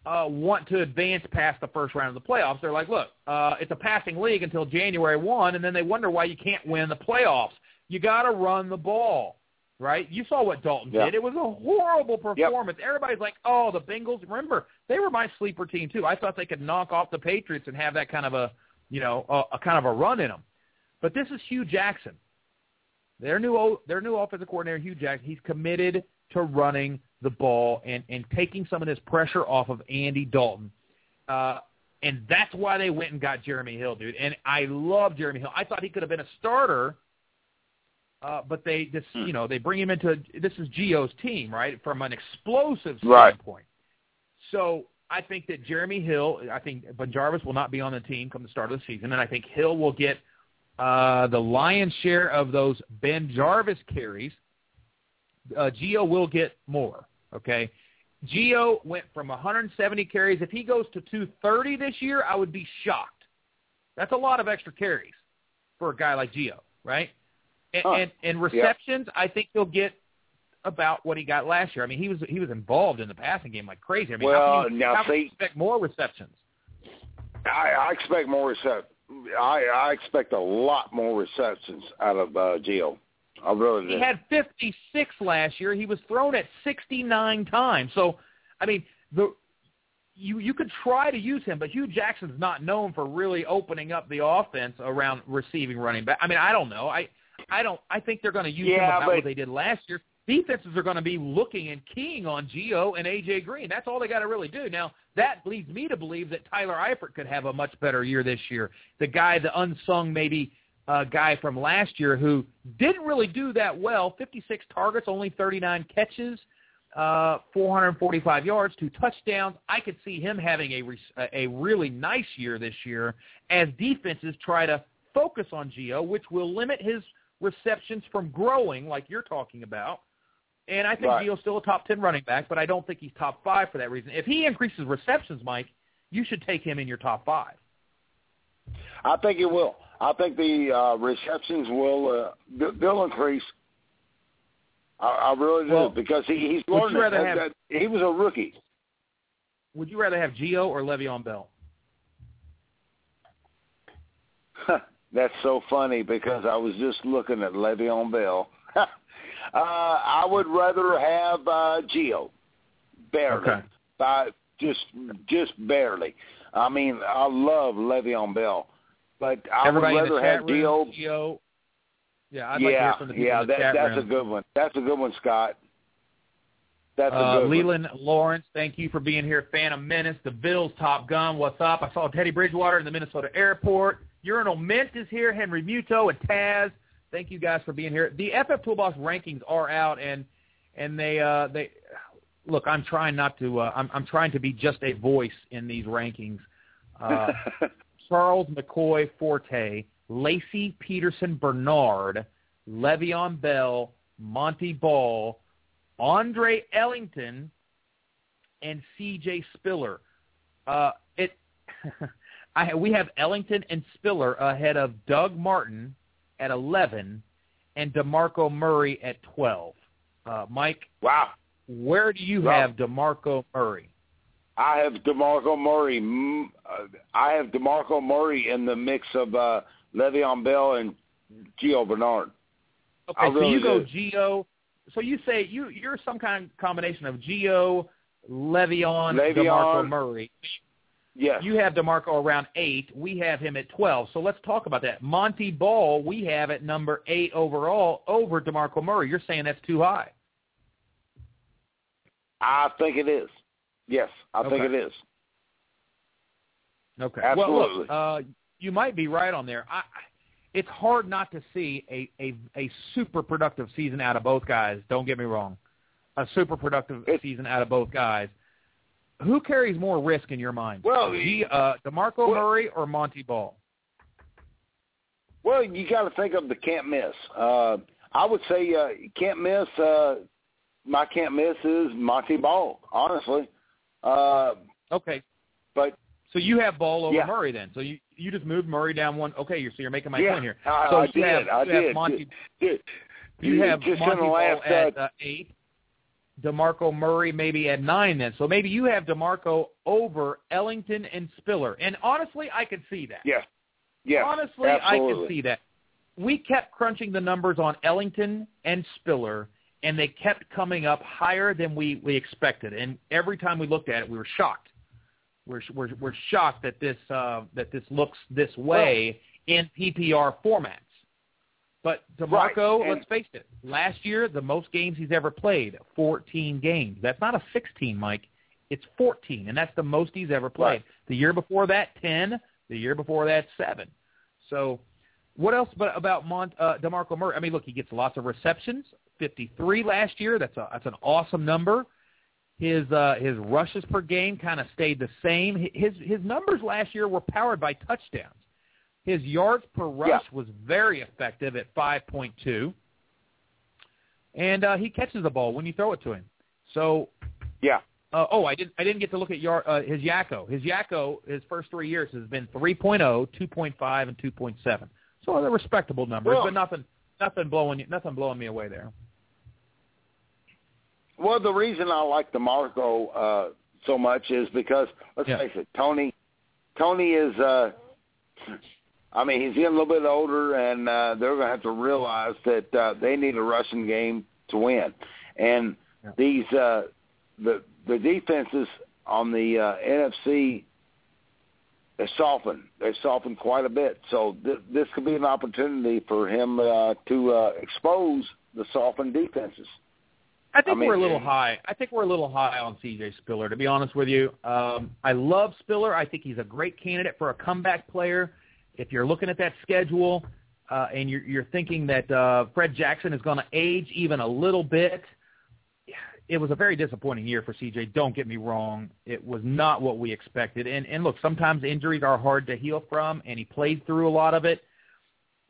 uh, want to advance past the first round of the playoffs. They're like, look, uh, it's a passing league until January 1, and then they wonder why you can't win the playoffs. You got to run the ball, right? You saw what Dalton Yeah. did. It was a horrible performance. Everybody's like, oh, the Bengals. Remember, they were my sleeper team too. I thought they could knock off the Patriots and have that kind of a, you know, a, a kind of a run in them. But this is Hue Jackson. Their new o- their new offensive coordinator, Hue Jackson, he's committed to running the ball and, and taking some of this pressure off of Andy Dalton. Uh, and that's why they went and got Jeremy Hill, dude. And I love Jeremy Hill. I thought he could have been a starter, uh, but they just Hmm. you know they bring him into this is Gio's team, right? From an explosive Right. standpoint. So I think that Jeremy Hill, I think BenJarvus will not be on the team come the start of the season, and I think Hill will get uh, the lion's share of those BenJarvus carries. Uh, Gio will get more. Okay, Gio went from 170 carries. If he goes to 230 this year, I would be shocked. That's a lot of extra carries for a guy like Gio, right? And, Huh. and, and receptions, I think he'll get about what he got last year. I mean, he was he was involved in the passing game like crazy. I mean, Well, how can you, now how can you see- expect more receptions? I, I expect more recep- I I expect a lot more receptions out of uh, Gio. I really do. He had 56 last year. He was thrown at 69 times. So, I mean, the you you could try to use him, but Hue Jackson's not known for really opening up the offense around receiving running back. I mean, I don't know. I I don't. I think they're going to use Yeah, him about but- what they did last year. Defenses are going to be looking and keying on Gio and AJ Green. That's all they got to really do. Now that leads me to believe that Tyler Eifert could have a much better year this year. The guy, the unsung maybe uh, guy from last year who didn't really do that well. 56 targets, only 39 catches, uh, 445 yards, two touchdowns. I could see him having a re- a really nice year this year as defenses try to focus on Gio, which will limit his receptions from growing, like you're talking about. And I think Right. Gio's still a top 10 running back, but I don't think he's top five for that reason. If he increases receptions, Mike, you should take him in your top five. I think it will. I think the uh, receptions will uh, th- they'll increase. I, I really do Well, because he, he's would you learning. rather that- have- that- he was a rookie. Would you rather have Gio or Le'Veon Bell? <laughs> That's so funny because I was just looking at Le'Veon Bell. <laughs> uh, I would rather have uh, Gio, barely, Okay. by just just barely. I mean, I love Le'Veon Bell, but I Everybody would rather have room, Gio. Geo. Yeah, I'd like to yeah, hear from the yeah, that, that's room. a good one. That's a good one, Scott. That's a Uh, good one. Leland Lawrence, thank you for being here. Phantom Menace, the Bills Top Gun, what's up? I saw Teddy Bridgewater in the Minnesota airport. Urinal Mint is here. Henry Muto and Taz, thank you guys for being here. The FF Toolbox rankings are out, and and they uh, they look. I'm trying not to. Uh, I'm I'm trying to be just a voice in these rankings. Uh, <laughs> Charles McCoy Forte, Lacy Peterson Bernard, Le'Veon Bell, Montee Ball, Andre Ellington, and C.J. Spiller. Uh, it, <laughs> I we have Ellington and Spiller ahead of Doug Martin at 11 and DeMarco Murray at 12. Uh, Mike, wow. where do you Wow. have DeMarco Murray? I have DeMarco Murray. uh, I have DeMarco Murray in the mix of uh, Le'Veon Bell and Gio Bernard. Okay, so you go do. Gio. So you say you you're some kind of combination of Gio, Le'Veon, Le'Veon. DeMarco Murray. Yes. You have DeMarco around eight. We have him at twelve. So let's talk about that. Montee Ball, we have at number eight overall over DeMarco Murray. You're saying that's too high. I think it is. Yes, I think it is. Okay. Well, Absolutely. look, uh, you might be right on there. I, it's hard not to see a, a a super productive season out of both guys. Don't get me wrong, a super productive It's- season out of both guys. Who carries more risk in your mind? Well, G, uh, DeMarco well- Murray or Montee Ball? Well, you got to think of the can't miss. Uh, I would say uh, can't miss. Uh, my can't miss is Montee Ball, honestly. Uh, Okay, but so you have Ball over Yeah. Murray then. So you you just moved Murray down one. Okay, you're, so you're making my yeah, point here. I, so I you did. have, I you have did. Montee Did- You have just Montee in the Ball at uh, uh, eight, DeMarco Murray maybe at nine then. So maybe you have DeMarco over Ellington and Spiller. And honestly, I could see that. Yeah. yes, honestly, I absolutely. could see that. We kept crunching the numbers on Ellington and Spiller, and they kept coming up higher than we, we expected. And every time we looked at it, we were shocked. We're, we're, we're shocked that this, uh, that this looks this way in PPR formats. But Right, DeMarco, and- let's face it, last year, the most games he's ever played, 14 games. That's not a 16, Mike. It's 14, and that's the most he's ever played. Right. The year before that, 10. The year before that, 7. So what else but about Mont, uh, DeMarco Murray? I mean, look, he gets lots of receptions, 53 last year. That's a, that's an awesome number. His uh, his rushes per game kind of stayed the same. His his numbers last year were powered by touchdowns. His yards per rush Yeah. was very effective at 5.2, and uh, he catches the ball when you throw it to him. So yeah, uh, oh, I didn't. I didn't get to look at yard, uh, his Yakko. His Yakko, his first three years has been 3.0, 2.5, and 2.7. So they're respectable numbers, Well- but nothing, nothing blowing, nothing blowing me away there. Well, the reason I like DeMarco uh, so much is because let's Yeah. face it, Tony, Tony is uh, I mean, he's getting a little bit older, and uh, they're going to have to realize that uh, they need a rushing game to win. And Yeah. these uh, the the defenses on the uh, NFC they softened. They softened quite a bit. So th- this could be an opportunity for him uh, to uh, expose the softened defenses. I think I mean, we're a little high. I think we're a little high on C.J. Spiller, to be honest with you. Um, I love Spiller. I think he's a great candidate for a comeback player. If you're looking at that schedule uh, and you're, you're thinking that uh, Fred Jackson is going to age even a little bit, it was a very disappointing year for C.J. Don't get me wrong. It was not what we expected. And, and look, sometimes injuries are hard to heal from, and he played through a lot of it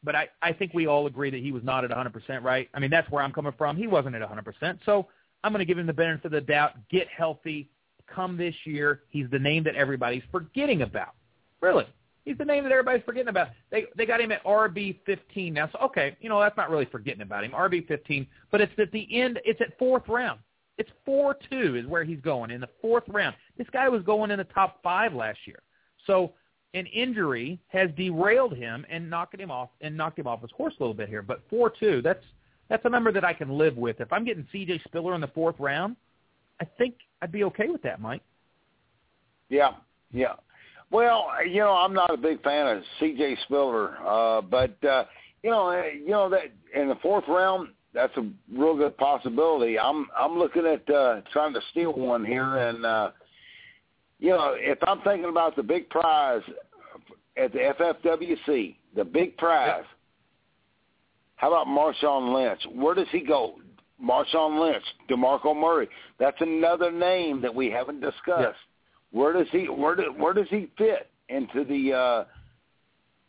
but I, I think we all agree that he was not at 100%, right? I mean, that's where I'm coming from. He wasn't at 100%. So I'm going to give him the benefit of the doubt, get healthy, come this year. He's the name that everybody's forgetting about. Really. He's the name that everybody's forgetting about. They they got him at RB15 now. So, okay, you know, that's not really forgetting about him. RB15, but it's at the end. It's at fourth round. It's 4-2 is where he's going in the fourth round. This guy was going in the top five last year. So an injury has derailed him and knocked him off and knocked him off his horse a little bit here. But four two, that's that's a number that I can live with. If I'm getting C.J. Spiller in the fourth round, I think I'd be okay with that, Mike. Yeah, yeah. Well, you know, I'm not a big fan of C.J. Spiller, uh, but uh, you know, uh, you know that in the fourth round, that's a real good possibility. I'm I'm looking at uh, trying to steal one here, and uh, you know, if I'm thinking about the big prize at the FFWC, the big prize. How about Marshawn Lynch? Where does he go? Marshawn Lynch, DeMarco Murray. That's another name that we haven't discussed. Where does he where do, where does he fit into the uh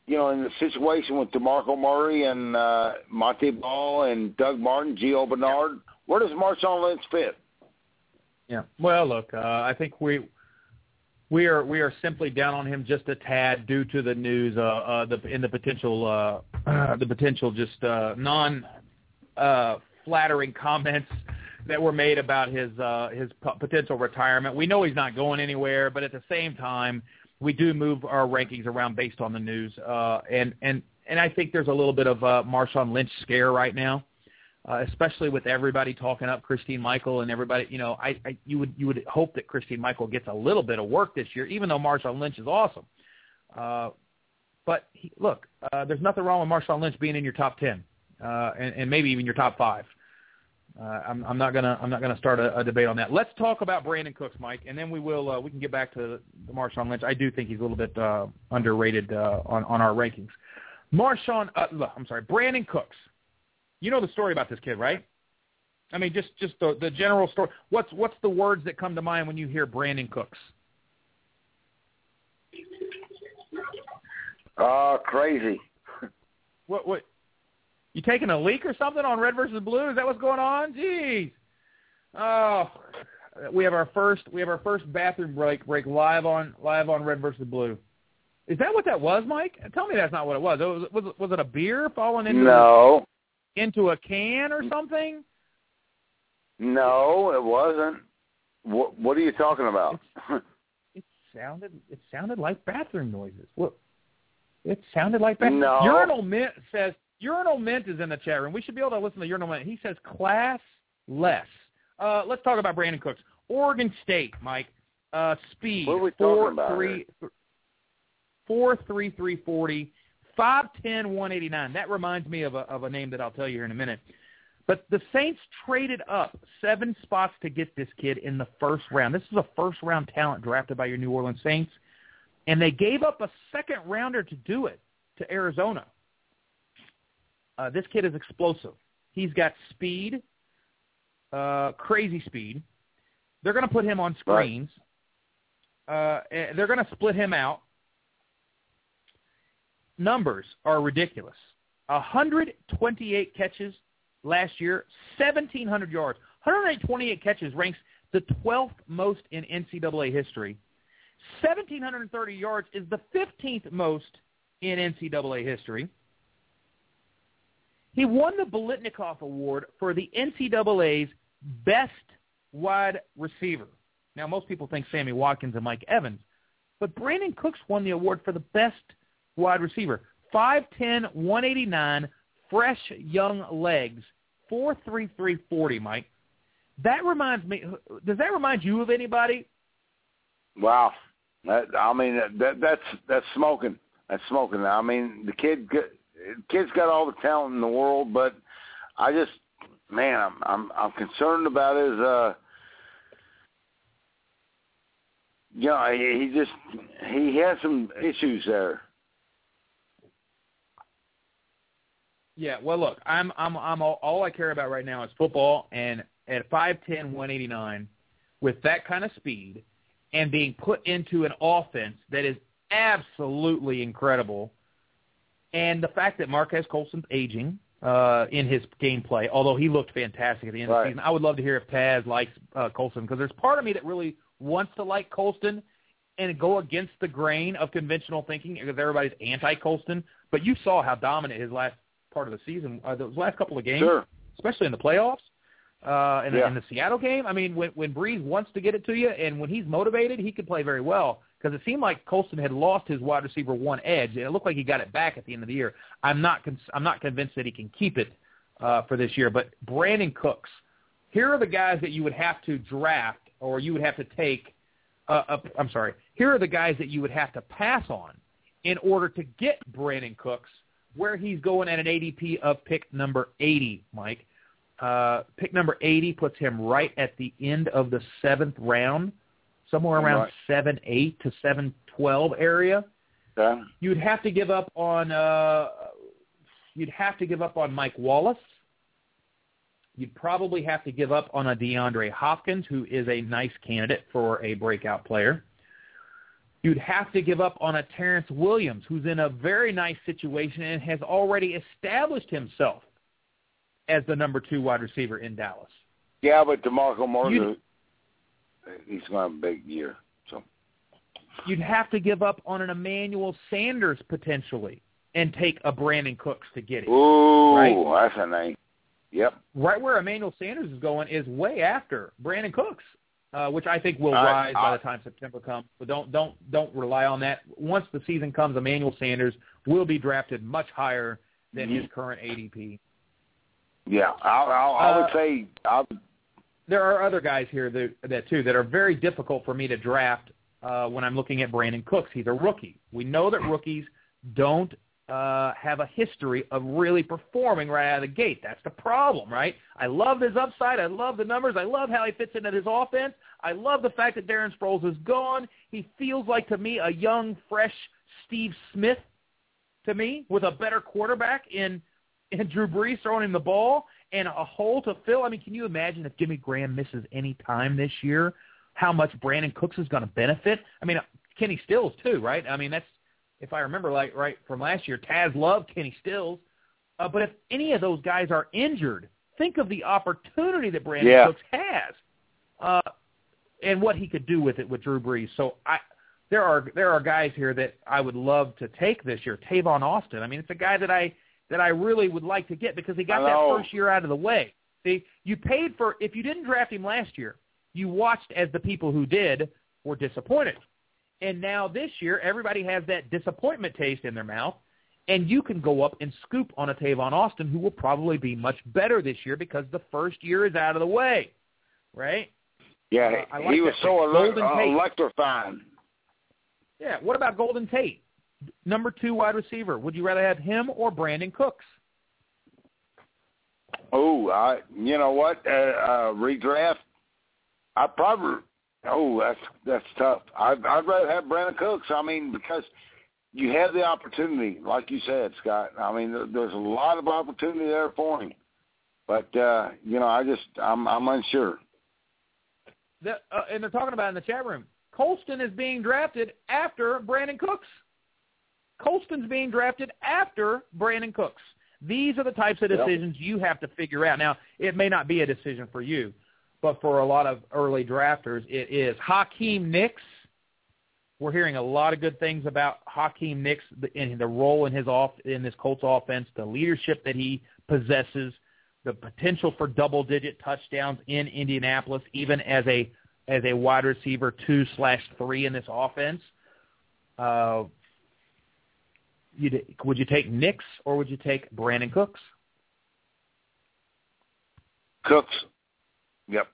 you know, in the situation with DeMarco Murray and uh Montee Ball and Doug Martin, Gio Bernard, where does Marshawn Lynch fit? Yeah. Well, look, uh, I think we we are we are simply down on him just a tad due to the news uh, uh, the in the potential uh, <clears throat> the potential just uh, non uh, flattering comments that were made about his uh, his p- potential retirement. We know he's not going anywhere, but at the same time, we do move our rankings around based on the news, uh, and and and I think there's a little bit of uh, Marshawn Lynch scare right now uh, especially with everybody talking up Christine Michael and everybody. You know, I, I you would you would hope that Christine Michael gets a little bit of work this year, even though Marshawn Lynch is awesome. Uh, but he, look, uh, there's nothing wrong with Marshawn Lynch being in your top ten, uh, and, and maybe even your top five. I'm, I'm not gonna I'm not gonna start a, a debate on that. Let's talk about Brandin Cooks, Mike, and then we will uh, we can get back to the Marshawn Lynch. I do think he's a little bit uh, underrated uh, on on our rankings. Marshawn, uh, I'm sorry, Brandin Cooks. You know the story about this kid, right? I mean, just just the the general story. What's what's the words that come to mind when you hear Brandin Cooks? Oh, crazy. What what? You taking a leak or something on Red versus Blue? Is that what's going on? Jeez. Oh, we have our first we have our first bathroom break break live on live on Red versus Blue. Is that what that was, Mike? Tell me that's not what it was. It was was, it- was it a beer falling into No, into a can or something? no, it wasn't. What What are you talking about? It sounded it sounded like bathroom noises. What? It sounded like bathroom. No. Urinal Mint says Urinal Mint is in the chat room. We should be able to listen to Urinal Mint. He says class less. Uh, let's talk about Brandin Cooks. Oregon State, Mike. Uh, speed What are we four talking about three four three three forty five ten one eighty nine. That reminds me of a of a name that I'll tell you here in a minute. But the Saints traded up seven spots to get this kid in the first round. This is a first round talent drafted by your New Orleans Saints, and they gave up a second rounder to do it to Arizona. Uh, this kid is explosive. He's got speed, uh, crazy speed. They're going to put him on screens. Uh, and they're going to split him out. Numbers are ridiculous. 128 catches last year, 1,700 yards. 128 catches ranks the 12th most in NCAA history. 1,730 yards is the 15th most in NCAA history. He won the Biletnikoff Award for the NCAA's best wide receiver. Now, most people think Sammy Watkins and Mike Evans, but Brandin Cooks won the award for the best wide receiver. 5'10", 189, fresh young legs, 4'3", 40, Mike. That reminds me. Does that remind you of anybody? Wow, that, I mean that that's that's smoking. That's smoking. I mean the kid kid's got all the talent in the world, but I just man, I'm I'm I'm concerned about his uh you know, he, just he has some issues there. Yeah, well, look, I'm I'm I'm all, all I care about right now is football, and at 5'10", 189, with that kind of speed, and being put into an offense that is absolutely incredible, and the fact that Marques Colston's aging uh, in his gameplay, although he looked fantastic at the end right. of the season, I would love to hear if Taz likes uh, Colston because there's part of me that really wants to like Colston and go against the grain of conventional thinking because everybody's anti-Colston. But you saw how dominant his last part of the season, uh, those last couple of games, sure. especially in the playoffs. Uh, in, yeah. the, in the Seattle game, I mean, when when Brees wants to get it to you, and when he's motivated, he can play very well. Because it seemed like Colston had lost his wide receiver one edge, and it looked like he got it back at the end of the year. I'm not con- I'm not convinced that he can keep it uh, for this year. But Brandin Cooks, here are the guys that you would have to draft, or you would have to take. Uh, up, I'm sorry. Here are the guys that you would have to pass on in order to get Brandin Cooks where he's going at an ADP of pick number 80, Mike. Uh, pick number 80 puts him right at the end of the seventh round, somewhere around Right. seven eight to seven twelve area. Okay. You'd have to give up on uh, you'd have to give up on Mike Wallace. You'd probably have to give up on a DeAndre Hopkins, who is a nice candidate for a breakout player. You'd have to give up on a Terrance Williams, who's in a very nice situation and has already established himself as the number two wide receiver in Dallas. Yeah, but DeMarco Murray, he's going to have a big year. So You'd have to give up on an Emmanuel Sanders potentially and take a Brandin Cooks to get it. Ooh, Right. that's a name. Yep. right where Emmanuel Sanders is going is way after Brandin Cooks, uh, which I think will rise by the time September comes. But don't don't don't rely on that. Once the season comes, Emmanuel Sanders will be drafted much higher than his current ADP. Yeah, I, I, I would Uh, say I would, There are other guys here that, that too that are very difficult for me to draft uh, when I'm looking at Brandin Cooks. He's a rookie. We know that rookies don't uh, have a history of really performing right out of the gate. That's the problem, right? I love his upside. I love the numbers. I love how he fits into his offense. I love the fact that Darren Sproles is gone. He feels like to me a young, fresh Steve Smith to me with a better quarterback in in Drew Brees throwing him the ball and a hole to fill. I mean, can you imagine if Jimmy Graham misses any time this year, how much Brandin Cooks is going to benefit? I mean, Kenny Stills too, right? I mean, that's if I remember like right from last year, Taz loved Kenny Stills. Uh, but if any of those guys are injured, think of the opportunity that Brandin Yeah. Cooks has, uh, and what he could do with it with Drew Brees. So I, there are there are guys here that I would love to take this year. Tavon Austin. I mean, it's a guy that I that I really would like to get because he got that first year out of the way. See, you paid for if you didn't draft him last year, you watched as the people who did were disappointed. And now this year, everybody has that disappointment taste in their mouth, and you can go up and scoop on a Tavon Austin who will probably be much better this year because the first year is out of the way, right? yeah, Uh, like he was that so ele- uh, electrifying. Yeah. What about Golden Tate, number two wide receiver? Would you rather have him or Brandin Cooks? Oh, I you know what? Uh, uh, redraft. I probably. Oh, that's that's tough. I'd, I'd rather have Brandin Cooks. I mean, because you have the opportunity, like you said, Scott. I mean, there's a lot of opportunity there for him. But uh, you know, I just I'm I'm unsure. The, uh, and they're talking about it in the chat room. Colston is being drafted after Brandin Cooks. Colston's being drafted after Brandin Cooks. These are the types of Yep. decisions you have to figure out. Now, it may not be a decision for you, but for a lot of early drafters, it is. Hakeem Nicks, we're hearing a lot of good things about Hakeem Nicks and the role in his off in this Colts offense, the leadership that he possesses, the potential for double-digit touchdowns in Indianapolis, even as a as a wide receiver two slash three in this offense. Uh, you would you take Nicks or would you take Brandin Cooks? Cooks. Yep.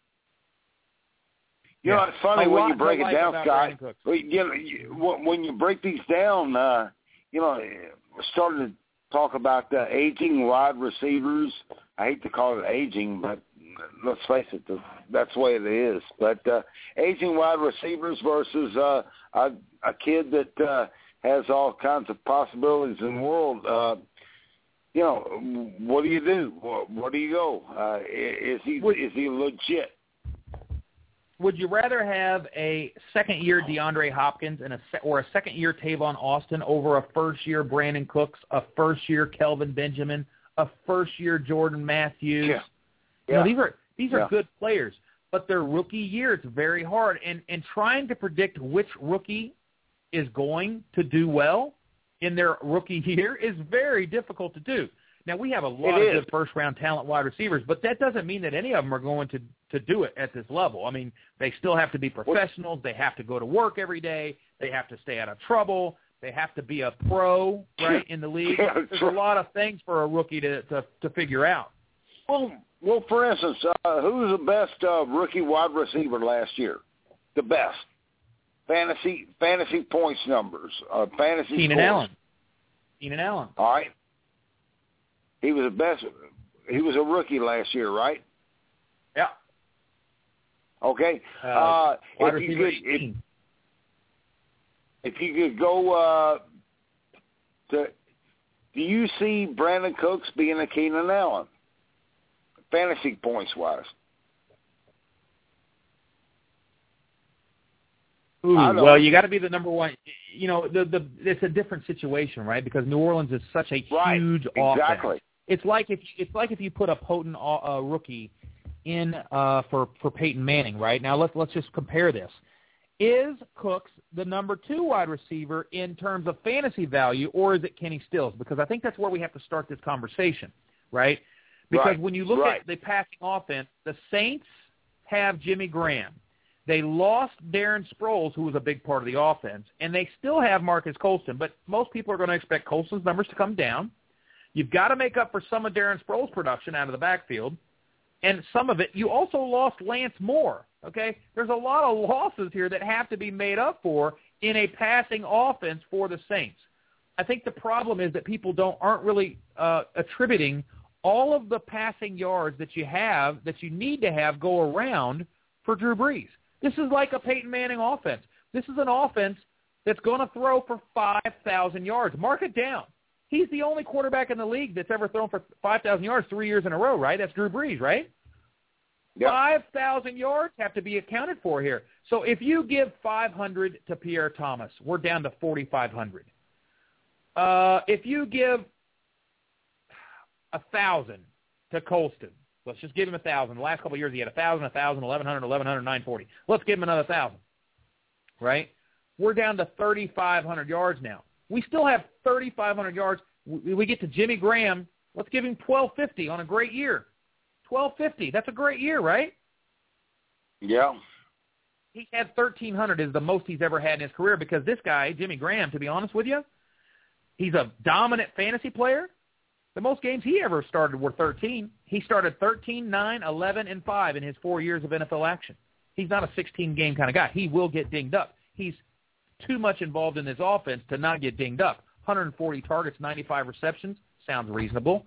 You Yeah. know, it's funny when you break it down, Scott. You know, you- when you break these down, uh, you know, starting to talk about the aging wide receivers. I hate to call it aging, but let's face it, that's the way it is. But uh, aging wide receivers versus uh, a, a kid that uh, has all kinds of possibilities in the world. Uh, you know, what do you do? What, where do you go? Uh, is he Would- is he legit? Would you rather have a second-year DeAndre Hopkins and a or a second-year Tavon Austin over a first-year Brandin Cooks, a first-year Kelvin Benjamin, a first-year Jordan Matthews? Yeah. You know, these are these are Yeah. good players, but their rookie year it's very hard. And and trying to predict which rookie is going to do well in their rookie year is very difficult to do. Now we have a lot of good first round talent wide receivers, but that doesn't mean that any of them are going to to do it at this level. I mean, they still have to be professionals. They have to go to work every day. They have to stay out of trouble. They have to be a pro, right, in the league. <laughs> There's a lot of things for a rookie to to, to figure out. Well, well, for instance, uh, who was the best uh, rookie wide receiver last year? The best fantasy fantasy points numbers, uh, fantasy. Keenan scores. Allen. Keenan Allen. All right, he was the best. He was a rookie last year, right? Yeah. Okay. Uh, Uh, if you could, if, 18. if you could go uh, to, do you see Brandin Cooks being a Keenan Allen, fantasy points wise? Ooh, well, you got to be the number one. You know, the the it's a different situation, right? Because New Orleans is such a Right, huge exactly. It's like if it's like if you put a potent uh, rookie in uh, for for Peyton Manning, right? Now let's let's just compare this. Is Cooks the number two wide receiver in terms of fantasy value, or is it Kenny Stills? Because I think that's where we have to start this conversation, right? Because Right, when you look right. at the passing offense, the Saints have Jimmy Graham. They lost Darren Sproles, who was a big part of the offense, and they still have Marques Colston. But most people are going to expect Colston's numbers to come down. You've got to make up for some of Darren Sproles' production out of the backfield, and some of it. You also lost Lance Moore. Okay, there's a lot of losses here that have to be made up for in a passing offense for the Saints. I think the problem is that people don't aren't really uh, attributing all of the passing yards that you have that you need to have go around for Drew Brees. This is like a Peyton Manning offense. This is an offense that's going to throw for 5,000 yards. Mark it down. He's the only quarterback in the league that's ever thrown for 5,000 yards three years in a row, right? That's Drew Brees, right? Yep. 5,000 yards have to be accounted for here. So if you give 500 to Pierre Thomas, we're down to 4,500. Uh, if you give a thousand to Colston, let's just give him a thousand. The last couple of years he had a thousand, a thousand, eleven hundred, eleven hundred, nine forty. Let's give him another thousand. Right? We're down to 3,500 yards now. We still have 3,500 yards. We, we get to Jimmy Graham. Let's give him 1,250 on a great year. 1,250. That's a great year, right? Yeah. he had 1,300 is the most he's ever had in his career because this guy, Jimmy Graham, to be honest with you, he's a dominant fantasy player. The most games he ever started were 13. He started 13, 9, 11, and 5 in his four years of NFL action. He's not a 16-game kind of guy. He will get dinged up. He's too much involved in this offense to not get dinged up. 140 targets, 95 receptions. Sounds reasonable.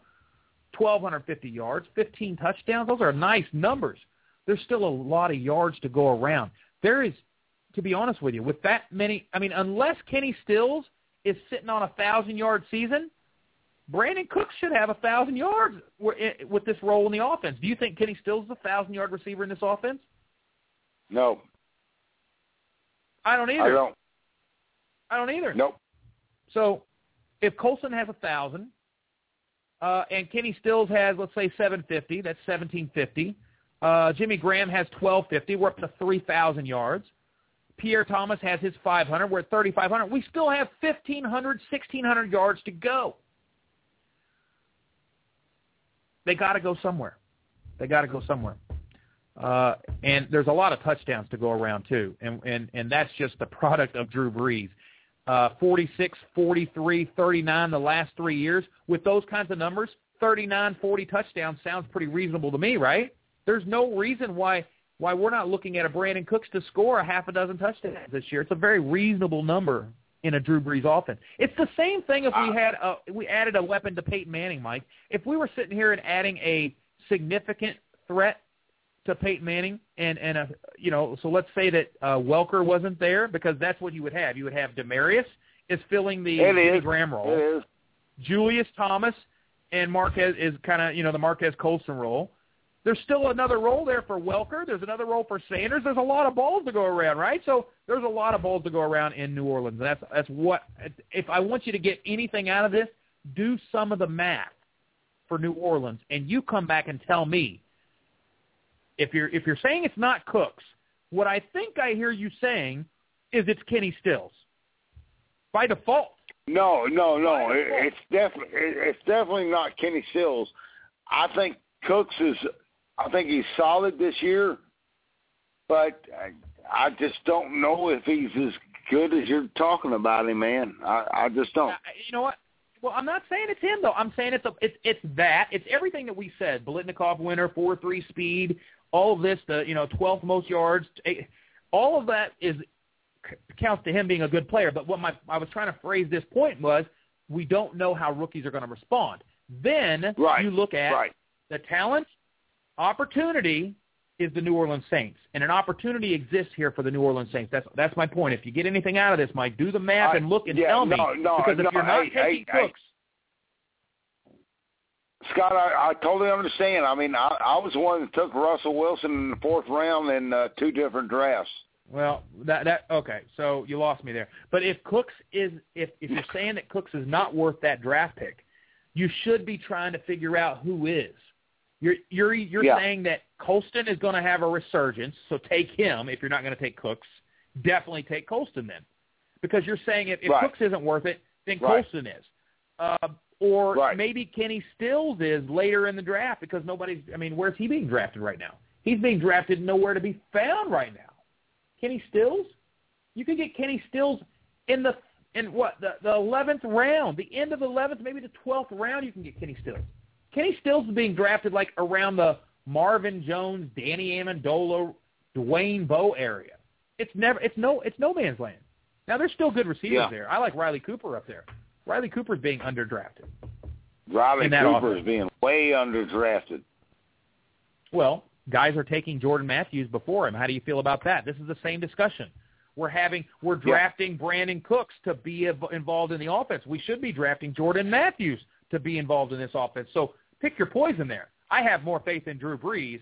1,250 yards, 15 touchdowns. Those are nice numbers. There's still a lot of yards to go around. There is, to be honest with you, with that many, I mean, unless Kenny Stills is sitting on a thousand-yard season, Brandin Cooks should have a thousand yards with this role in the offense. Do you think Kenny Stills is a thousand-yard receiver in this offense? No, I don't either. I don't. I don't either. Nope. So if Colston has a thousand, uh, and Kenny Stills has let's say seven fifty, that's seventeen fifty. Uh, Jimmy Graham has twelve fifty. We're up to three thousand yards. Pierre Thomas has his five hundred. We're at thirty five hundred. We still have 1,500, 1,600 yards to go. They got to go somewhere. They got to go somewhere. Uh, and there's a lot of touchdowns to go around too, and and and that's just the product of Drew Brees. uh, 46, 43, 39 the last three years. With those kinds of numbers, 39, 40 touchdowns sounds pretty reasonable to me, right? There's no reason why why we're not looking at a Brandin Cooks to score a half a dozen touchdowns this year. It's a very reasonable number in a Drew Brees offense. It's the same thing if we had a, we added a weapon to Peyton Manning, Mike. If we were sitting here and adding a significant threat to Peyton Manning and and a you know so let's say that uh, Welker wasn't there because that's what you would have. You would have Demaryius is filling the Graham role. It is. Julius Thomas and Marques is kind of you know the Marques Colston role. There's still another role there for Welker. There's another role for Sanders. There's a lot of balls to go around, right? So there's a lot of balls to go around in New Orleans. That's that's what if I want you to get anything out of this, do some of the math for New Orleans, and you come back and tell me if you're if you're saying it's not Cooks. What I think I hear you saying is it's Kenny Stills by default. No, no, no. It, it's definitely it's definitely not Kenny Stills. I think Cooks is I think he's solid this year, but I, I just don't know if he's as good as you're talking about him, man. I, I just don't. You know what? Well, I'm not saying it's him though. I'm saying it's a, it's it's that. It's everything that we said. Biletnikoff winner, four three speed, all of this. The you know 12th most yards. All of that is counts to him being a good player. But what my I was trying to phrase this point was we don't know how rookies are going to respond. Then right. you look at right. the talent, opportunity is the New Orleans Saints, and an opportunity exists here for the New Orleans Saints. That's that's my point. If you get anything out of this, Mike, do the math I, and look and yeah, tell me. No, no, because if no, you're not hey, taking Cooks. Scott, I, I totally understand. I mean, I, I was the one that took Russell Wilson in the fourth round in uh, two different drafts. Well, that that okay. So you lost me there. But if Cooks is if if you're saying that Cooks is not worth that draft pick, you should be trying to figure out who is. You're you're you're Yeah. saying that Colston is going to have a resurgence, so take him if you're not going to take Cooks. Definitely take Colston then, because you're saying if, if Right. Cooks isn't worth it, then Right. Colston is. Uh, or Right. maybe Kenny Stills is later in the draft because nobody's. I mean, where's he being drafted right now? He's being drafted nowhere to be found right now. Kenny Stills, you could get Kenny Stills in the in what the the eleventh round, the end of the eleventh, maybe the twelfth round. You can get Kenny Stills. Kenny Stills is being drafted like around the Marvin Jones, Danny Amendola, Dwayne Bowe area. It's never it's no it's no man's land. Now there's still good receivers Yeah. there. I like Riley Cooper up there. Riley Cooper's being underdrafted. Riley Cooper is being way underdrafted. Well, guys are taking Jordan Matthews before him. How do you feel about that? This is the same discussion. We're having we're Yeah. drafting Brandin Cooks to be involved in the offense. We should be drafting Jordan Matthews to be involved in this offense. So pick your poison there. I have more faith in Drew Brees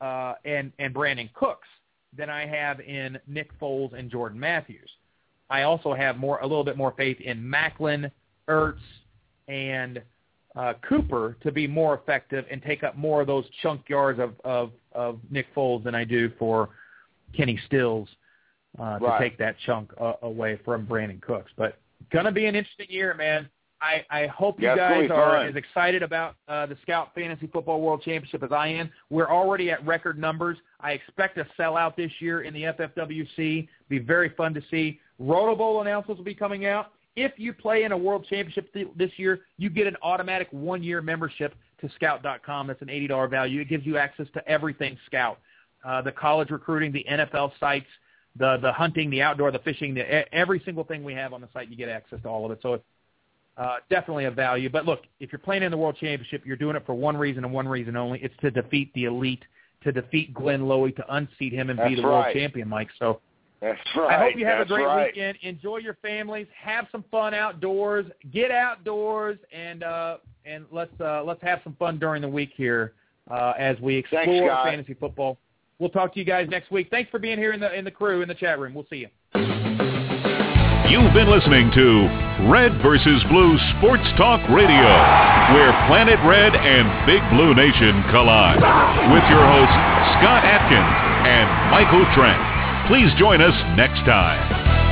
uh, and and Brandin Cooks than I have in Nick Foles and Jordan Matthews. I also have more a little bit more faith in Maclin, Ertz, and uh, Cooper to be more effective and take up more of those chunk yards of, of, of Nick Foles than I do for Kenny Stills uh, to take that chunk uh, away from Brandin Cooks. But gonna be an interesting year, man. I, I hope you Yeah, guys are fun. as excited about uh, the Scout Fantasy Football World Championship as I am. We're already at record numbers. I expect a sellout this year in the FFWC. Be very fun to see. Roto Bowl announcements will be coming out. If you play in a World Championship th- this year, you get an automatic one-year membership to Scout.com. That's an $80 value. It gives you access to everything Scout, uh, the college recruiting, the NFL sites, the the hunting, the outdoor, the fishing, the, every single thing we have on the site. You get access to all of it. So it's uh, definitely a value. But look, if you're playing in the World Championship, you're doing it for one reason and one reason only. It's to defeat the elite, to defeat Glenn Lowy, to unseat him and be That's the world champion, Mike. So That's right. I hope you have That's a great right. weekend. Enjoy your families. Have some fun outdoors. Get outdoors and uh, and let's uh, let's have some fun during the week here uh, as we explore Thanks, fantasy football. We'll talk to you guys next week. Thanks for being here in the in the crew in the chat room. We'll see you. You've been listening to Red versus Blue Sports Talk Radio, where Planet Red and Big Blue Nation collide. With your hosts, Scott Atkins and Michael Trent. Please join us next time.